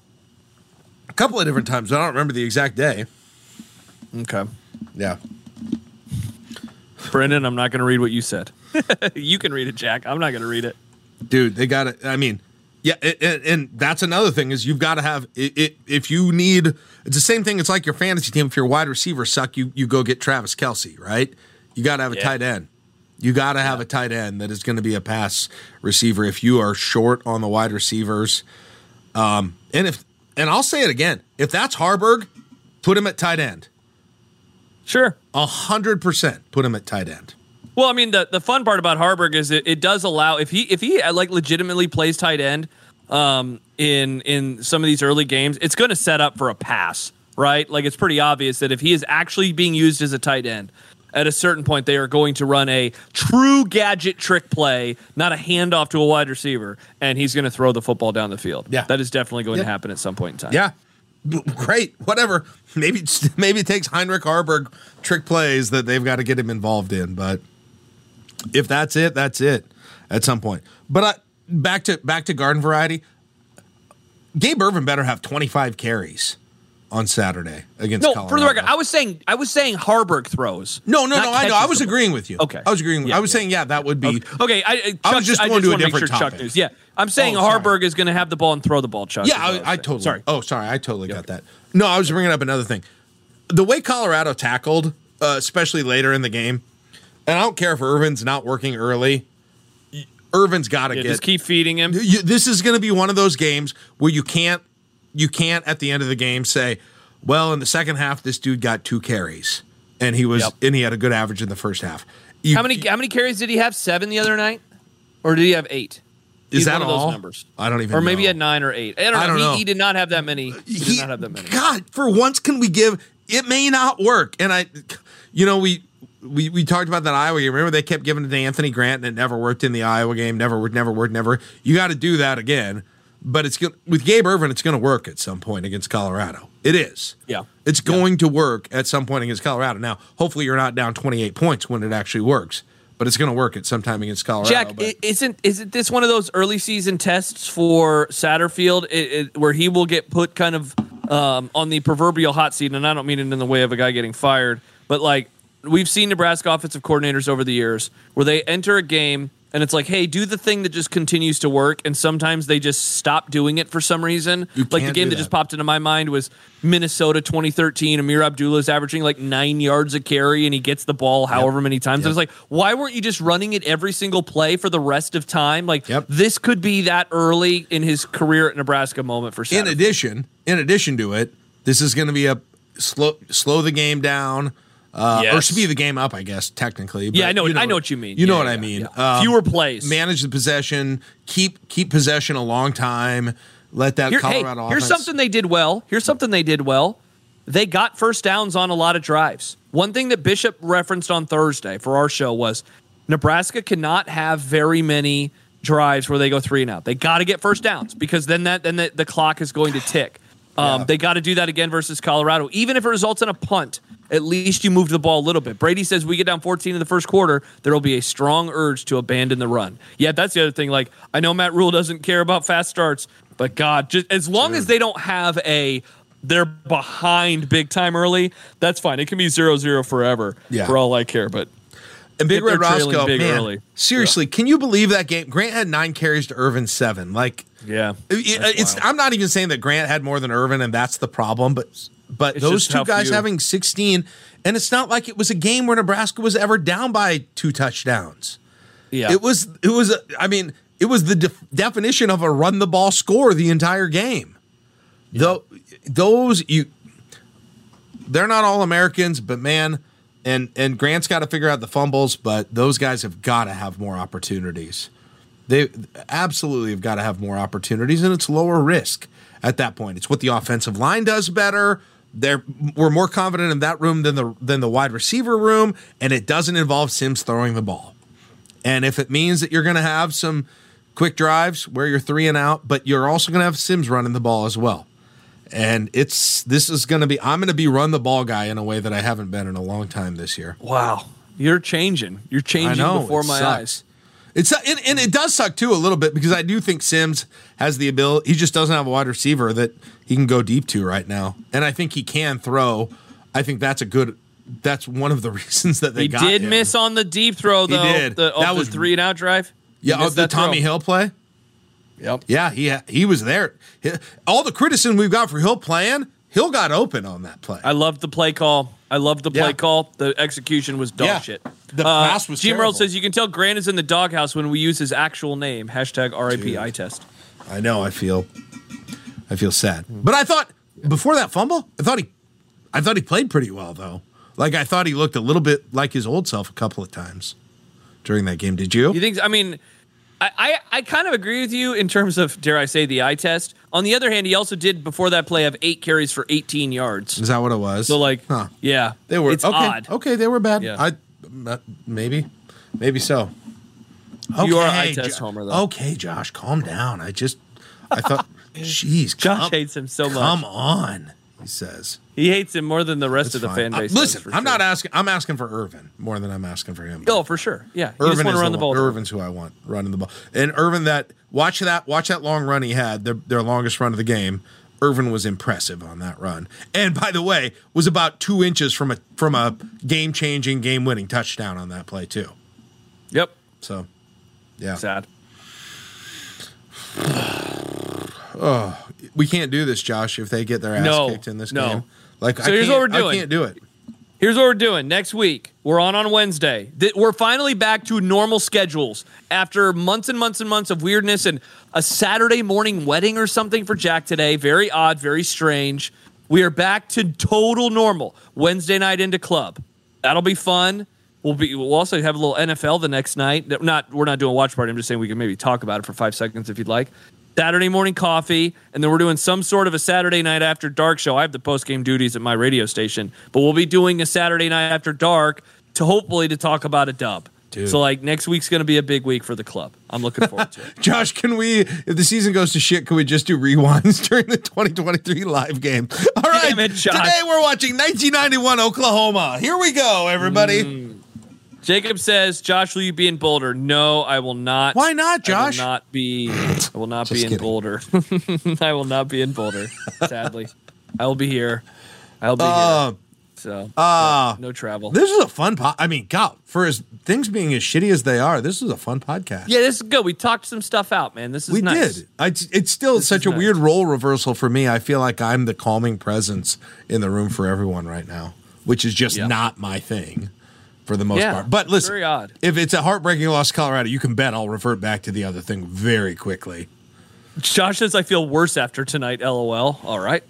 a couple of different times. I don't remember the exact day. Okay, Yeah. Brendan, I'm not going to read what you said. [LAUGHS] you can read it, Jack. I'm not going to read it. dude they got it. i mean yeah it, it- and that's another thing is you've got to have it, if you need it's the same thing it's like your fantasy team if your wide receivers suck you you go get travis kelce right? You got to have a Yeah. tight end. You got to have a tight end that is going to be a pass receiver if you are short on the wide receivers. Um and if and i'll say it again if that's haarberg put him at tight end. Sure. a hundred percent put him at tight end Well, I mean, the, the fun part about Haarberg is it, it does allow if he if he uh, like legitimately plays tight end um, in in some of these early games, it's going to set up for a pass, right? Like it's pretty obvious that if he is actually being used as a tight end, at a certain point they are going to run a true gadget trick play, not a handoff to a wide receiver, and he's going to throw the football down the field. Yeah. that is definitely going Yeah. to happen at some point in time. Yeah. Great. Whatever. Maybe [LAUGHS] maybe it takes Heinrich Haarberg trick plays that they've got to get him involved in, but if that's it, that's it at some point. But uh, back to back to garden variety. Gabe Ervin better have 25 carries on Saturday against No, Colorado. for the record, I was saying I was saying Haarberg throws. no, no, no. I know. I was agreeing with you. Okay. I was agreeing. Yeah, I was yeah. saying, yeah, that would be. Okay, I, I, Chuck, I was just going to a different sure Chuck topic. news. Yeah, I'm saying Oh, sorry. Haarberg is going to have the ball and throw the ball. Chuck. Yeah, what I, I totally. Sorry. Oh, sorry. I totally got that. No, I was bringing up another thing. The way Colorado tackled, uh, especially later in the game, and I don't care if Ervin's not working early. Ervin's got to Yeah, get. just keep feeding him. you, this is going to be one of those games where you can't, you can't at the end of the game say, "Well, in the second half, this dude got two carries, and he was, Yep. and he had a good average in the first half." You- How many how many carries did he have? Seven the other night, or did he have eight? Is He's that all? those numbers? I don't even Or maybe know. he had nine or eight. I don't know. I don't he, know. he did not have that many. He, did not have that many. God, for once, can we give? It may not work, and I, you know, we we we talked about that Iowa game. Remember, they kept giving it to Anthony Grant, and it never worked in the Iowa game. Never worked. Never worked. Never. You got to do that again. But it's good with Gabe Ervin. It's going to work at some point against Colorado. It is. Yeah. It's going to work at some point against Colorado. Now, hopefully, you're not down 28 points when it actually works. But it's going to work at some time against Colorado. Jack, but- isn't isn't this one of those early season tests for Satterfield, it, it, where he will get put kind of um, on the proverbial hot seat? And I don't mean it in the way of a guy getting fired, but like we've seen Nebraska offensive coordinators over the years where they enter a game and it's like, hey, do the thing that just continues to work, and sometimes they just stop doing it for some reason. You like the game that that. just popped into my mind was Minnesota 2013. Ameer Abdullah is averaging like nine yards a carry, and he gets the ball however many times. I was like, why weren't you just running it every single play for the rest of time? Like Yep. this could be that early in his career at Nebraska moment for sure. in addition, in addition to it, this is going to be a slow slow the game down, uh, or Yes. speed the game up, I guess technically. Yeah, but I know- you I know what you mean. You know what yeah, I mean. yeah. Um, Fewer plays. manage the possession, keep keep possession a long time. Let that Here- hey, Colorado here's something they did well. Here's something they did well. They got first downs on a lot of drives. One thing that Bishop referenced on Thursday for our show was Nebraska cannot have very many drives where they go three and out. They got to get first downs because then that then the, the clock is going to tick. Um, Yeah. They got to do that again versus Colorado, even if it results in a punt at least you moved the ball a little bit. Brady says we get down 14 in the first quarter, there will be a strong urge to abandon the run. Yeah, that's the other thing. Like I know Matt Rhule doesn't care about fast starts, but God, just as long as they don't have a they're behind big time early, that's fine. It can be zero zero forever Yeah. for all I care. But And Big Red Roscoe, big man, early. seriously, can you believe that game? Grant had nine carries to Ervin seven. Like, yeah, it- it's. wild. I'm not even saying that Grant had more than Ervin, and that's the problem. But but It's those two guys few- having 16, and it's not like it was a game where Nebraska was ever down by two touchdowns. yeah. It was. It was. I mean, it was the def- definition of a run the ball score the entire game. Though those you, they're not all Americans, but man, and and Grant's got to figure out the fumbles, but those guys have got to have more opportunities. They absolutely have got to have more opportunities, and it's lower risk at that point. It's what the offensive line does better. They're we're more confident in that room than the than the wide receiver room, and it doesn't involve Sims throwing the ball. And if it means that you're going to have some quick drives where you're three and out, but you're also going to have Sims running the ball as well. And it's this is going to be I'm going to be run the ball guy in a way that I haven't been in a long time this year. wow, you're changing. You're changing know before my sucks. eyes. It's and, and it does suck too a little bit because I do think Sims has the ability. He just doesn't have a wide receiver that he can go deep to right now, and I think he can throw. I think that's a good. That's one of the [LAUGHS] reasons that they He got did him. miss on the deep throw though. did. The, That off was- three and out drive. He Yeah, oh, the that throw. Tommy Hill play. Yep. Yeah, he he was there. All the criticism we've got for Hill playing, Hill got open on that play. I loved the play call. I loved the play Yeah. call. The execution was dog Yeah. shit. The Uh, pass was Jim Earl says you can tell Grant is in the doghouse when we use his actual name. Hashtag RIP eye test. I know. I feel, I feel sad. But I thought before that fumble, I thought he, I thought he played pretty well though. Like I thought he looked a little bit like his old self a couple of times during that game. Did you? You think? I mean, I, I I kind of agree with you in terms of dare I say the eye test. On the other hand, he also did before that play have eight carries for 18 yards. Is that what it was? So like, huh. yeah, they were It's okay. odd. Okay, they were bad. Yeah. I uh, maybe, maybe so. You are Okay, eye test Jo- homer, though. Okay, Josh, calm down. I just, I thought, [LAUGHS] jeez, Josh hates him so much. Come on, he says. He hates him more than the rest of the Fine. fan Uh, base. listen, I'm sure. not asking. I'm asking for Ervin more than I'm asking for him. Oh, for sure. Yeah, just Ervin want is to run the ball. Ervin's who I want running the ball, and Ervin that watch that watch that long run he had their their longest run of the game. Ervin was impressive on that run, and by the way, was about two inches from a from a game changing, game winning touchdown on that play too. Yep. So, yeah, Sad. [SIGHS] we can't do this, Josh. If they get their ass No, kicked in this no. game, like So I here's what we're doing. I can't do it. Here's what we're doing. Next week, we're on on Wednesday. We're finally back to normal schedules after months and months and months of weirdness and a Saturday morning wedding or something for Jack today. Very odd, very strange. We are back to total normal. Wednesday night into club. That'll be fun. We'll be. We'll also have a little NFL the next night. Not. We're not doing a watch party. I'm just saying we can maybe talk about it for five seconds if you'd like. Saturday morning coffee, and then we're doing some sort of a Saturday night after dark show. I have the post game duties at my radio station, but we'll be doing a Saturday night after dark to hopefully to talk about a dub. Dude. So like next week's going to be a big week for the club. I'm looking forward to it. [LAUGHS] Josh, can we, if the season goes to shit, can we just do rewinds [LAUGHS] during the 2023 live game? All right. It. Today we're watching 1991 Oklahoma. Here we go, everybody. Mm. Jacob says, "Josh, will you be in Boulder?" No, I will not. Why not, Josh? I will not be. I will not be in kidding. Boulder. [LAUGHS] I will not be in Boulder. Sadly, I will be here. I'll be Uh, here. So uh, no travel. This is a fun pod. I mean, God, for as things being as shitty as they are, this is a fun podcast. yeah, this is good. We talked some stuff out, man. This is we nice. did. I, it's still This such a nice. weird role reversal for me. I feel like I'm the calming presence in the room for everyone right now, which is just Yeah. not my thing for the most Yeah, part. But listen, very odd. if it's a heartbreaking loss to Colorado, you can bet I'll revert back to the other thing very quickly. Josh says I feel worse after tonight. LOL. All right.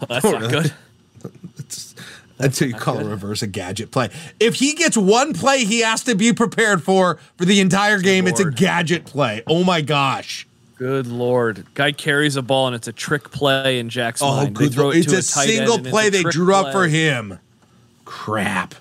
Well, that's Oh, not really? good. [LAUGHS] until you call a reverse a gadget play. If he gets one play he has to be prepared for for the entire game, it's a gadget play. Oh my gosh. Good lord. Guy carries a ball and it's a trick play in Jack's Oh, mind. They throw it It's to a a, tight end single play they drew up play. for him. Crap.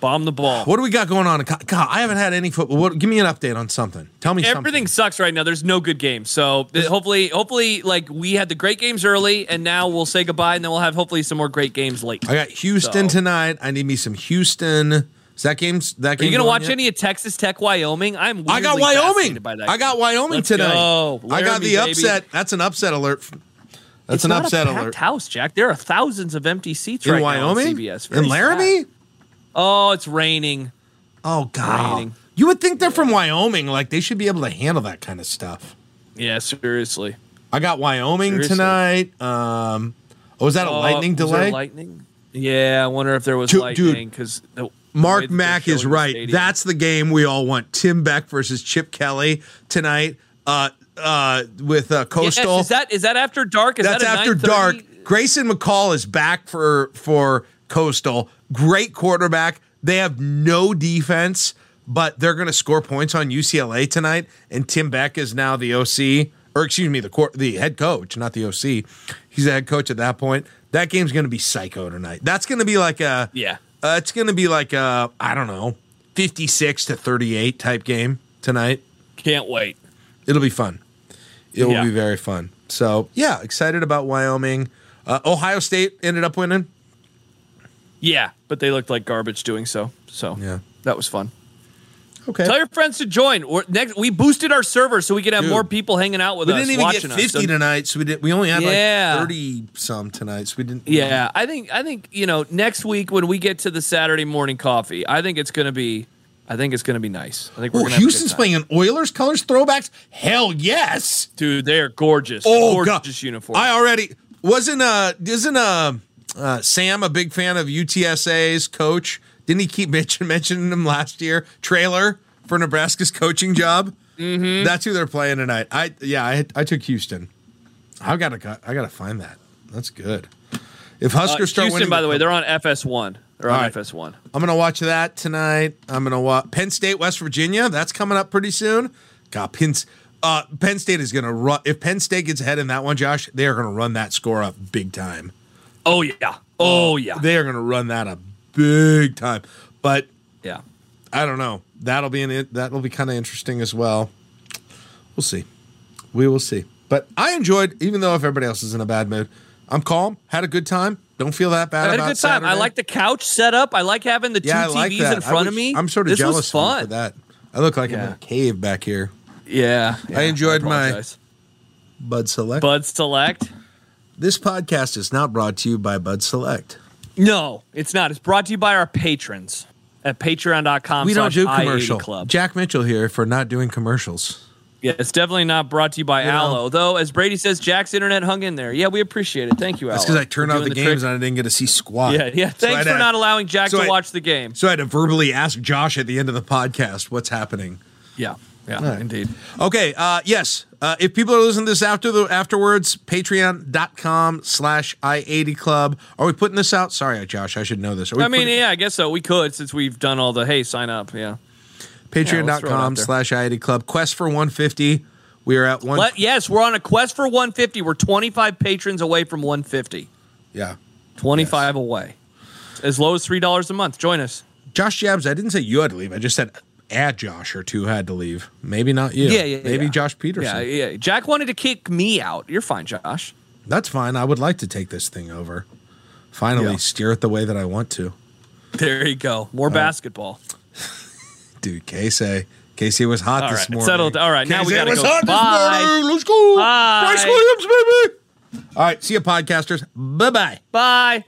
Bomb the ball. What do we got going on? God, I haven't had any football. What, give me an update on something. Tell me Everything sucks right now. There's no good games. So th- hopefully, hopefully, like we had the great games early, and now we'll say goodbye, and then we'll have hopefully some more great games late. I got Houston So- tonight. I need me some Houston. Is that game's that game? Are you game? gonna watch yet? any of Texas Tech, Wyoming? I'm. I got Wyoming. By that I got. Wyoming Let's tonight. go. I got the baby. upset. That's an upset alert. That's It's an upset alert. house, Jack. There are thousands of empty seats In right Wyoming? now on CBS. Very In Laramie? sad. Oh, it's raining. Oh God! Raining. You would think they're from Wyoming. Like they should be able to handle that kind of stuff. Yeah, seriously. I got Wyoming Seriously. tonight. Um, oh, was that a Oh, lightning delay? lightning. Yeah, I wonder if there was Dude- lightning because Mark Mack is right. That's the game we all want. Tim Beck versus Chip Kelly tonight. Uh, uh, with uh, Coastal. Yes, is that is that after dark? Is That's that after 9:30? dark. Grayson McCall is back for for Coastal. Great quarterback. They have no defense, but they're going to score points on UCLA tonight. And Tim Beck is now the OC, or excuse me, the the head coach, not the OC. He's the head coach at that point. That game's going to be psycho tonight. That's going to be like a Yeah. Uh, it's going to be like a I don't know, fifty six to thirty eight type game tonight. Can't wait. It'll be fun. It will Yeah. be very fun. So yeah, excited about Wyoming. Uh, Ohio State ended up winning. Yeah, but they looked like garbage doing so. So Yeah. that was fun. Okay. Tell your friends to join. We're, next, we boosted our server so we could have Dude. more people hanging out with we us. We didn't even get us. fifty So- tonight, so we did. We only had Yeah. like thirty some tonight, so we didn't. Yeah, I think I think you know next week when we get to the Saturday morning coffee, I think it's gonna be, I think it's gonna be nice. I think we're Oh, gonna have a good Houston's playing in Oilers colors throwbacks. Hell yes. dude. They are gorgeous. Oh gorgeous god, uniform. I already wasn't. Uh, isn't uh, uh, Sam a big fan of UTSA's coach? Didn't he keep [LAUGHS] mention, mentioning him last year? Traylor for Nebraska's coaching job. Mm-hmm. That's who they're playing tonight. I yeah, I, I took Houston. I've gotta I gotta find that. That's good. If Uh, Huskers start Houston, winning, by the way, they're on FS1. They're on right. FS1. I'm gonna watch that tonight. I'm gonna watch Penn State, West Virginia. That's coming up pretty soon. God, Penn, uh, Penn State is gonna run. If Penn State gets ahead in that one, Josh, they are gonna run that score up big time. Oh yeah. Oh yeah. They are gonna run that up big time. But yeah. I don't know. That'll be an that'll be kind of interesting as well. We'll see. We will see. But I enjoyed, even though if everybody else is in a bad mood, I'm calm. Had a good time. Don't feel that bad. I had a good time. I like the couch setup. I like having the two Yeah, I TVs that. in front I of me. I'm sort of this jealous was of fun. for that. I look like I'm in a cave back here. Yeah, yeah, enjoyed my- Bud Select. Bud Select. This podcast is not brought to you by Bud Select. No, it's not. It's brought to you by our patrons at patreon.com. We don't do I-80 commercial. Club. Jack Mitchell here for not doing commercials. Yeah, it's definitely not brought to you by You know. Allo. Though, as Brady says, Jack's internet hung in there. Yeah, we appreciate it. Thank you, Allo. That's because I turned off the, doing games and I didn't get to see squat. Yeah, yeah. Thanks I'd for not allowing Jack so to I- watch the game. So I had to verbally ask Josh at the end of the podcast what's happening. Yeah, yeah, right. indeed. Okay, uh, yes. Uh, if people are listening to this after the afterwards, patreon.com slash I-80 Club. Are we putting this out? Sorry, Josh, I should know this. Are we I mean, putting- yeah, I guess so. We could since we've done all the hey, sign up. Yeah. let's throw Patreon.com out there. slash I-80 Club. Quest for 150. We are at one. Let, yes, we're on a quest for 150. We're 25 patrons away from 150. yeah. 25 away. As low as $3 a month. Join us. Josh Jabs, I didn't say you had to leave. I just said add Josh or two had to leave. Maybe not you. Yeah, yeah, Maybe yeah. Josh Peterson. Yeah, yeah. Jack wanted to kick me out. You're fine, Josh. That's fine. I would like to take this thing over. Finally, Yeah. steer it the way that I want to. There you go. More basketball. [LAUGHS] Dude, Casey. Casey was hot All this right, morning. settled. All right, now we gotta was go. hot Bye. this morning. Let's go. Bye. Brice Williams, baby. All right, see you, podcasters. Bye bye. Bye.